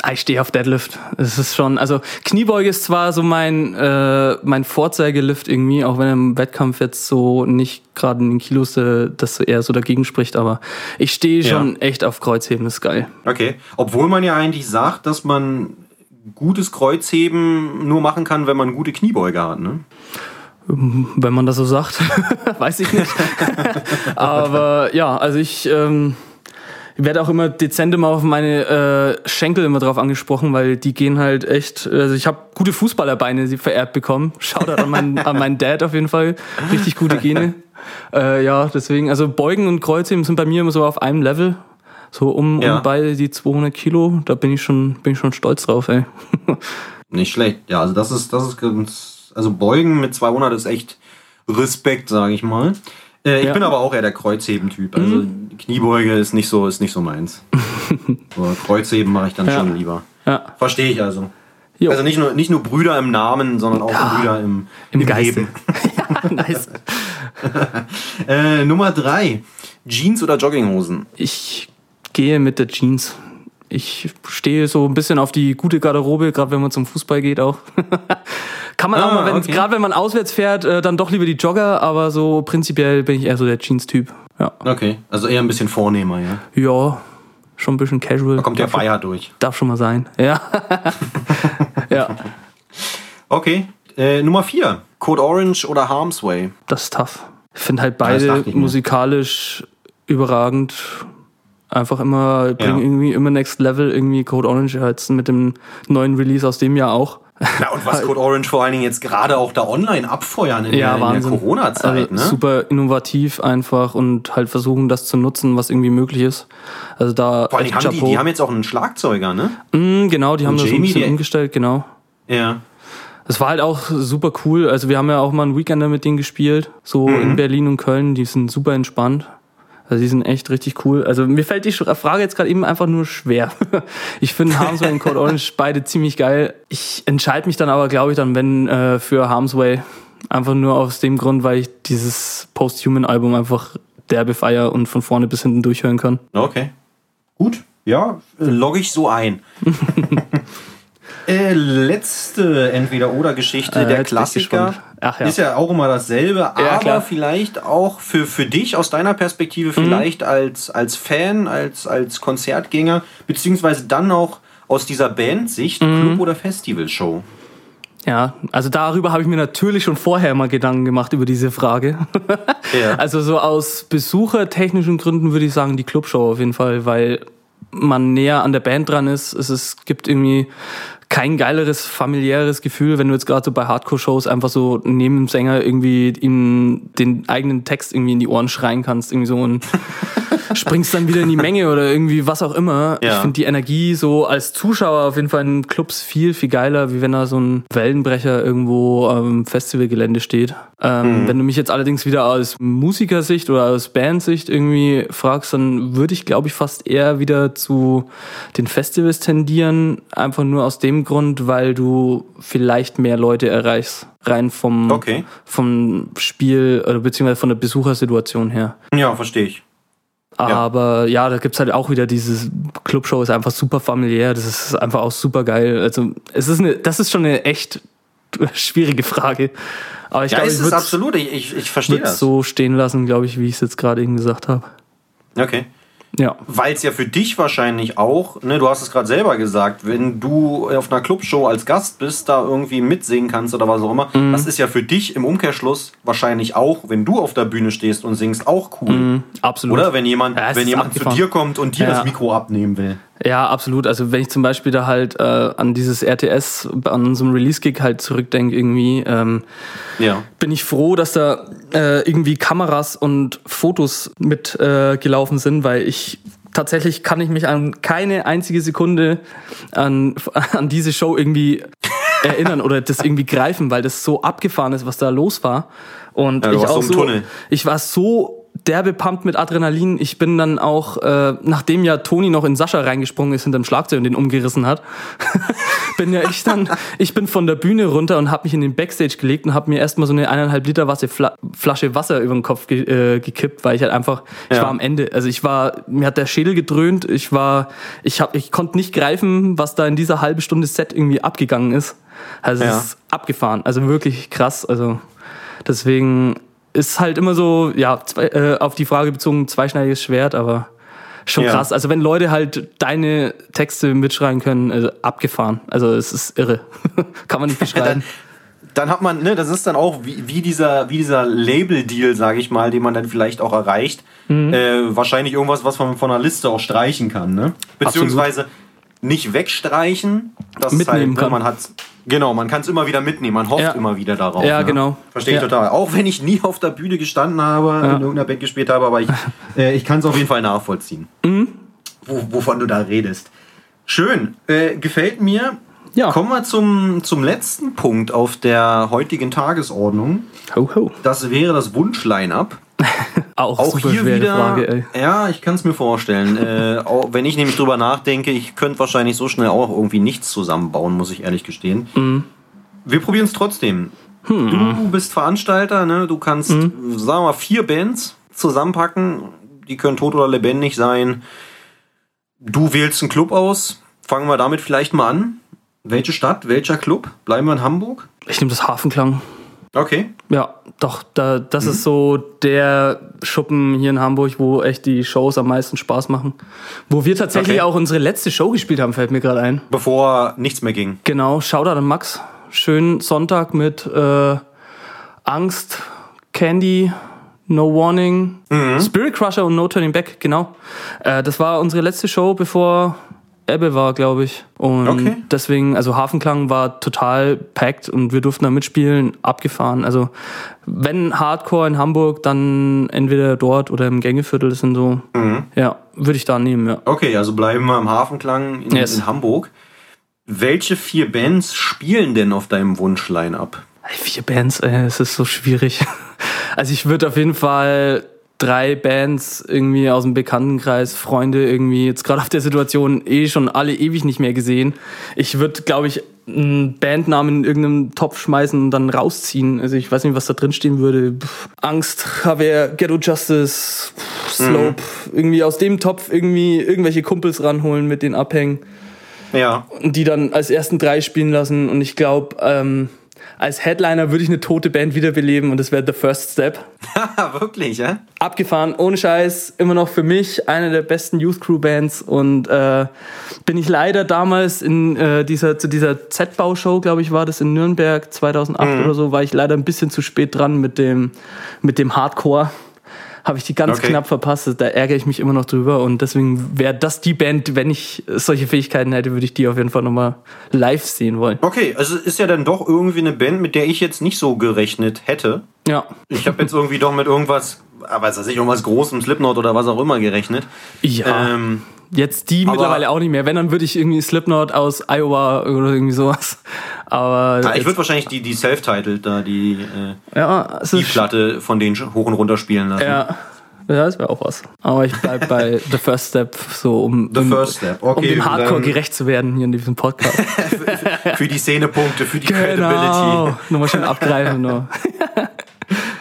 Ah, Ich stehe auf Deadlift. Es ist schon, also Kniebeuge ist zwar so mein, äh, mein Vorzeigelift irgendwie, auch wenn im Wettkampf jetzt so nicht gerade in den Kilos äh, das so eher so dagegen spricht, aber ich stehe Ja. schon echt auf Kreuzheben, das ist geil. Okay. Obwohl man ja eigentlich sagt, dass man gutes Kreuzheben nur machen kann, wenn man gute Kniebeuge hat, ne? Wenn man das so sagt, weiß ich nicht. aber ja, also ich ähm, werde auch immer dezent immer auf meine äh, Schenkel immer drauf angesprochen, weil die gehen halt echt, also ich habe gute Fußballerbeine sie vererbt bekommen. Shoutout an meinen, an meinen Dad auf jeden Fall. Richtig gute Gene. Äh, ja, deswegen, also Beugen und Kreuzheben sind bei mir immer so auf einem Level. So um, Ja. um beide die 200 Kilo, da bin ich schon, bin ich schon stolz drauf, ey. Nicht schlecht. Ja, also das ist, das ist ganz, also Beugen mit 200 ist echt Respekt, sage ich mal. Äh, ich Ja. bin aber auch eher der Kreuzheben-Typ. Also Kniebeuge ist nicht so, ist nicht so meins. aber Kreuzheben mache ich dann Ja. schon lieber. Ja. Verstehe ich also. Jo. Also nicht nur, nicht nur Brüder im Namen, sondern auch Ja. Brüder im, Im im Geiste. Leben. ja, nice. Äh, Nummer drei. Jeans oder Jogginghosen? Ich gehe mit der Jeans. Ich stehe so ein bisschen auf die gute Garderobe, gerade wenn man zum Fußball geht auch. Kann man auch Ah, mal, wenn, okay. gerade wenn man auswärts fährt, äh, dann doch lieber die Jogger, aber so prinzipiell bin ich eher so der Jeans-Typ. Ja. Okay, also eher ein bisschen vornehmer, ja. ja, schon ein bisschen casual. Da kommt der schon- Bayer durch. darf schon mal sein. Ja. ja, Okay, äh, Nummer vier. Code Orange oder Harm's Way? das ist tough. Ich finde halt beide musikalisch überragend. Einfach immer, bringen Ja. irgendwie immer Next Level, irgendwie Code Orange jetzt mit dem neuen Release aus dem Jahr auch. Na, und was Code Orange vor allen Dingen jetzt gerade auch da online abfeuern in Ja, der, der. Corona-Zeit, also, ne? Super innovativ einfach und halt versuchen, das zu nutzen, was irgendwie möglich ist. Also da Vor allem haben die, die haben jetzt auch einen Schlagzeuger, ne? Mm, genau, die haben das so ein Jamie, bisschen umgestellt, genau. Ja. Es war halt auch super cool. Also wir haben ja auch mal einen Weekender mit denen gespielt, so Mhm. in Berlin und Köln. Die sind super entspannt. Also die sind echt richtig cool. Also mir fällt die Frage jetzt gerade eben einfach nur schwer. Ich finde Harmsway und Code Orange beide ziemlich geil. Ich entscheide mich dann aber, glaube ich, dann wenn äh, für Harmsway. Einfach nur aus dem Grund, weil ich dieses Post-Human-Album einfach derbe feier und von vorne bis hinten durchhören kann. Okay. Gut. Ja, äh, logge ich so ein. äh, letzte Entweder-Oder-Geschichte, Äh, der Klassiker. Ach ja. Ist ja auch immer dasselbe, Ja, aber klar. vielleicht auch für, für dich aus deiner Perspektive, vielleicht als, als Fan, als, als Konzertgänger, beziehungsweise dann auch aus dieser Bandsicht, Club- oder Festivalshow. Ja, also darüber habe ich mir natürlich schon vorher mal Gedanken gemacht über diese Frage. Ja. Also so aus besuchertechnischen Gründen würde ich sagen die Clubshow auf jeden Fall, weil man näher an der Band dran ist. Es ist, gibt irgendwie kein geileres familiäres Gefühl, wenn du jetzt gerade so bei Hardcore-Shows einfach so neben dem Sänger irgendwie ihm den eigenen Text irgendwie in die Ohren schreien kannst, irgendwie so und springst dann wieder in die Menge oder irgendwie was auch immer. Ja. Ich finde die Energie so als Zuschauer auf jeden Fall in Clubs viel, viel geiler, wie wenn da so ein Wellenbrecher irgendwo am Festivalgelände steht. Ähm, Wenn du mich jetzt allerdings wieder aus Musikersicht oder aus Bandsicht irgendwie fragst, dann würde ich glaube ich fast eher wieder zu den Festivals tendieren, einfach nur aus dem dem Grund, weil du vielleicht mehr Leute erreichst, rein vom, Okay. vom Spiel oder beziehungsweise von der Besuchersituation her. Ja, verstehe ich. Aber ja, da gibt's halt auch wieder dieses Clubshow ist einfach super familiär, das ist einfach auch super geil. Also es ist eine, das ist schon eine echt schwierige Frage. Aber ich Ja, glaube, ist ich es würde absolut. Ich, ich, ich verstehe das. so stehen lassen, glaube ich, wie ich es jetzt gerade eben gesagt habe. Okay. Ja. Weil es ja für dich wahrscheinlich auch, ne, du hast es gerade selber gesagt, wenn du auf einer Clubshow als Gast bist, da irgendwie mitsingen kannst oder was auch immer, Mhm. das ist ja für dich im Umkehrschluss wahrscheinlich auch, wenn du auf der Bühne stehst und singst, auch cool. Absolut. Oder wenn jemand, Ja, wenn jemand zu dir kommt und dir Ja. das Mikro abnehmen will. Ja, absolut. Also wenn ich zum Beispiel da halt äh, an dieses RTS, an unserem Release-Gig halt zurückdenke irgendwie, ähm, Ja. bin ich froh, dass da äh, irgendwie Kameras und Fotos mit äh, gelaufen sind, weil ich tatsächlich kann ich mich an keine einzige Sekunde an, an diese Show irgendwie erinnern oder das irgendwie greifen, weil das so abgefahren ist, was da los war. Und Ja, ich auch so so, Tunnel. ich war so derbe pumped mit Adrenalin. Ich bin dann auch, äh, nachdem ja Toni noch in Sascha reingesprungen ist hinterm Schlagzeug und den umgerissen hat, bin ja ich dann, ich bin von der Bühne runter und habe mich in den Backstage gelegt und habe mir erstmal so eine eineinhalb Liter Wasser, Fla Flasche Wasser über den Kopf ge äh, gekippt, weil ich halt einfach, ich Ja. war am Ende. Also ich war, mir hat der Schädel gedröhnt, ich war, ich hab, ich konnte nicht greifen, was da in dieser halben Stunde Set irgendwie abgegangen ist. Also Ja. es ist abgefahren, also wirklich krass. Also deswegen ist halt immer so, ja, zwei, äh, auf die Frage bezogen, zweischneidiges Schwert, aber schon Ja. krass. Also wenn Leute halt deine Texte mitschreiben können, also abgefahren. Also es ist irre. Kann man nicht beschreiben. Dann hat man, ne, das ist dann auch wie, wie dieser, wie dieser Label-Deal, sage ich mal, den man dann vielleicht auch erreicht. Mhm. Äh, wahrscheinlich irgendwas, was man von einer Liste auch streichen kann, ne? Beziehungsweise nicht wegstreichen. Das ist Mitnehmen halt, ne, kann. man hat genau, man kann es immer wieder mitnehmen, man hofft Ja. immer wieder darauf. Ja, ne? genau. Verstehe ich Ja. total. Auch wenn ich nie auf der Bühne gestanden habe, in irgendeiner Band gespielt habe, aber ich, äh, ich kann es auf jeden Fall nachvollziehen. Mhm. Wo, wovon du da redest. Schön. Äh, gefällt mir. Ja. Kommen wir zum, zum letzten Punkt auf der heutigen Tagesordnung. Ho, ho. Das wäre das Wunsch-Line-Up. Auch, Auch hier wieder. Frage. Ja, ich kann es mir vorstellen. äh, auch, wenn ich nämlich drüber nachdenke, ich könnte wahrscheinlich so schnell auch irgendwie nichts zusammenbauen, muss ich ehrlich gestehen. Mhm. Wir probieren es trotzdem. Hm. Du bist Veranstalter, ne? du kannst, sagen wir mal, vier Bands zusammenpacken. Die können tot oder lebendig sein. Du wählst einen Club aus. Fangen wir damit vielleicht mal an. Welche Stadt, welcher Club? Bleiben wir in Hamburg? Ich nehme das Hafenklang. Okay. Ja, doch, da, das Mhm. ist so der Schuppen hier in Hamburg, wo echt die Shows am meisten Spaß machen. Wo wir tatsächlich Okay. auch unsere letzte Show gespielt haben, fällt mir gerade ein. Bevor nichts mehr ging. Genau, Shoutout an Max. Schönen Sonntag mit äh, Angst, Candy, No Warning, Mhm. Spirit Crusher und No Turning Back, genau. Äh, das war unsere letzte Show, bevor Ebbe war, glaube ich. Und Okay. deswegen, also Hafenklang war total packed und wir durften da mitspielen, abgefahren. Also wenn Hardcore in Hamburg, dann entweder dort oder im Gängeviertel, das sind so, Mhm. ja, würde ich da nehmen, ja. Okay, also bleiben wir im Hafenklang in, Yes. in Hamburg. Welche vier Bands spielen denn auf deinem Wunsch-Line-Up? Ey, Vier Bands, ey, es ist so schwierig. Also ich würde auf jeden Fall drei Bands irgendwie aus dem Bekanntenkreis, Freunde irgendwie, jetzt gerade auf der Situation eh schon alle ewig nicht mehr gesehen. Ich würde, glaube ich, einen Bandnamen in irgendeinem Topf schmeißen und dann rausziehen. Also ich weiß nicht, was da drin stehen würde. Pff, Angst, Javier, Ghetto Justice, pff, Slope. Irgendwie aus dem Topf irgendwie irgendwelche Kumpels ranholen, mit denen abhängen Ja. und die dann als ersten drei spielen lassen. Und ich glaube, ähm, als Headliner würde ich eine tote Band wiederbeleben und das wäre The First Step. Wirklich, ja? Abgefahren, ohne Scheiß, immer noch für mich eine der besten Youth Crew Bands und äh, bin ich leider damals in äh, dieser zu dieser Z-Bau-Show, glaube ich, war das in Nürnberg 2008 oder so, war ich leider ein bisschen zu spät dran mit dem mit dem Hardcore. Habe ich die ganz Okay. knapp verpasst. Da ärgere ich mich immer noch drüber und deswegen wäre das die Band, wenn ich solche Fähigkeiten hätte, würde ich die auf jeden Fall nochmal live sehen wollen. Okay, also es ist ja dann doch irgendwie eine Band, mit der ich jetzt nicht so gerechnet hätte. Ja. Ich habe jetzt irgendwie doch mit irgendwas, aber was weiß ich, irgendwas Großem, Slipknot oder was auch immer gerechnet. Ja. Ähm, Jetzt die Aber- mittlerweile auch nicht mehr. Wenn, dann würde ich irgendwie Slipknot aus Iowa oder irgendwie sowas. Aber ah, ich würde wahrscheinlich die, die Self-Titled da, die, äh, ja, es die Platte von denen hoch und runter spielen lassen. ja, Ja, das wäre auch was. Aber ich bleibe bei The First Step, so um, The um, First Step. Okay, um dem Hardcore gerecht zu werden hier in diesem Podcast. Für die Szenepunkte, für die genau. Credibility. Nochmal schön abgreifen. Nur.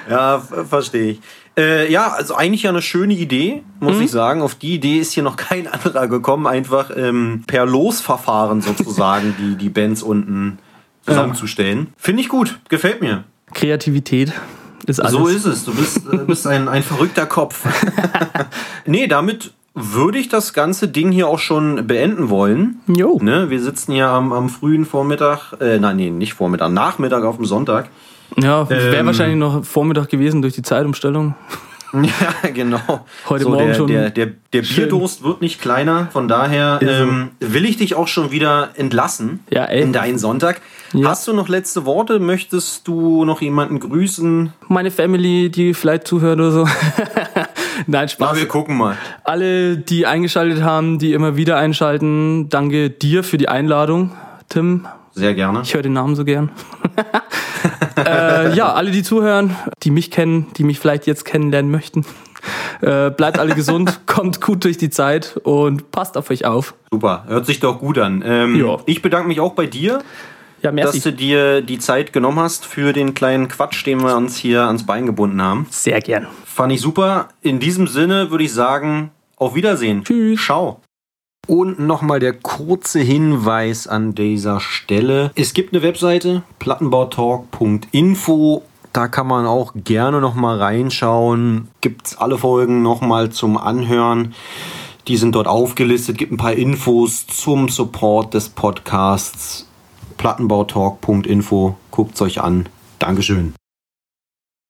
Ja, verstehe ich. Äh, ja, also eigentlich ja eine schöne Idee, muss Mhm. ich sagen. Auf die Idee ist hier noch kein anderer gekommen, einfach ähm, per Losverfahren sozusagen die, die Bands unten zusammenzustellen. Finde ich gut, gefällt mir. Kreativität ist alles. So ist es. Du bist, äh, bist ein, ein verrückter Kopf. nee, damit würde ich das ganze Ding hier auch schon beenden wollen. Jo. Ne? Wir sitzen hier am, am frühen Vormittag, äh, nein, nee, nicht Vormittag, Nachmittag auf dem Sonntag. Ja, wäre Ähm, wahrscheinlich noch Vormittag gewesen durch die Zeitumstellung. Ja, genau. Heute so, Morgen der, schon Der, der, der. Bierdurst wird nicht kleiner. Von daher ähm, will ich dich auch schon wieder entlassen Ja, ey. in deinen Sonntag. Ja. Hast du noch letzte Worte? Möchtest du noch jemanden grüßen? Meine Family, die vielleicht zuhört oder so. Nein, Na, Spaß. wir gucken mal. Alle, die eingeschaltet haben, die immer wieder einschalten, danke dir für die Einladung, Tim. Sehr gerne. Ich höre den Namen so gern. äh, ja, alle, die zuhören, die mich kennen, die mich vielleicht jetzt kennenlernen möchten. Äh, bleibt alle gesund, kommt gut durch die Zeit und passt auf euch auf. Super, hört sich doch gut an. Ähm. Ich bedanke mich auch bei dir, Ja, dass du dir die Zeit genommen hast für den kleinen Quatsch, den wir uns hier ans Bein gebunden haben. Sehr gern. Fand ich super. In diesem Sinne würde ich sagen, auf Wiedersehen. Tschüss. Ciao. Und nochmal der kurze Hinweis an dieser Stelle. Es gibt eine Webseite, plattenbautalk.info. Da kann man auch gerne nochmal reinschauen. Gibt alle Folgen nochmal zum Anhören. Die sind dort aufgelistet. Gibt ein paar Infos zum Support des Podcasts. plattenbautalk.info. Guckt es euch an. Dankeschön.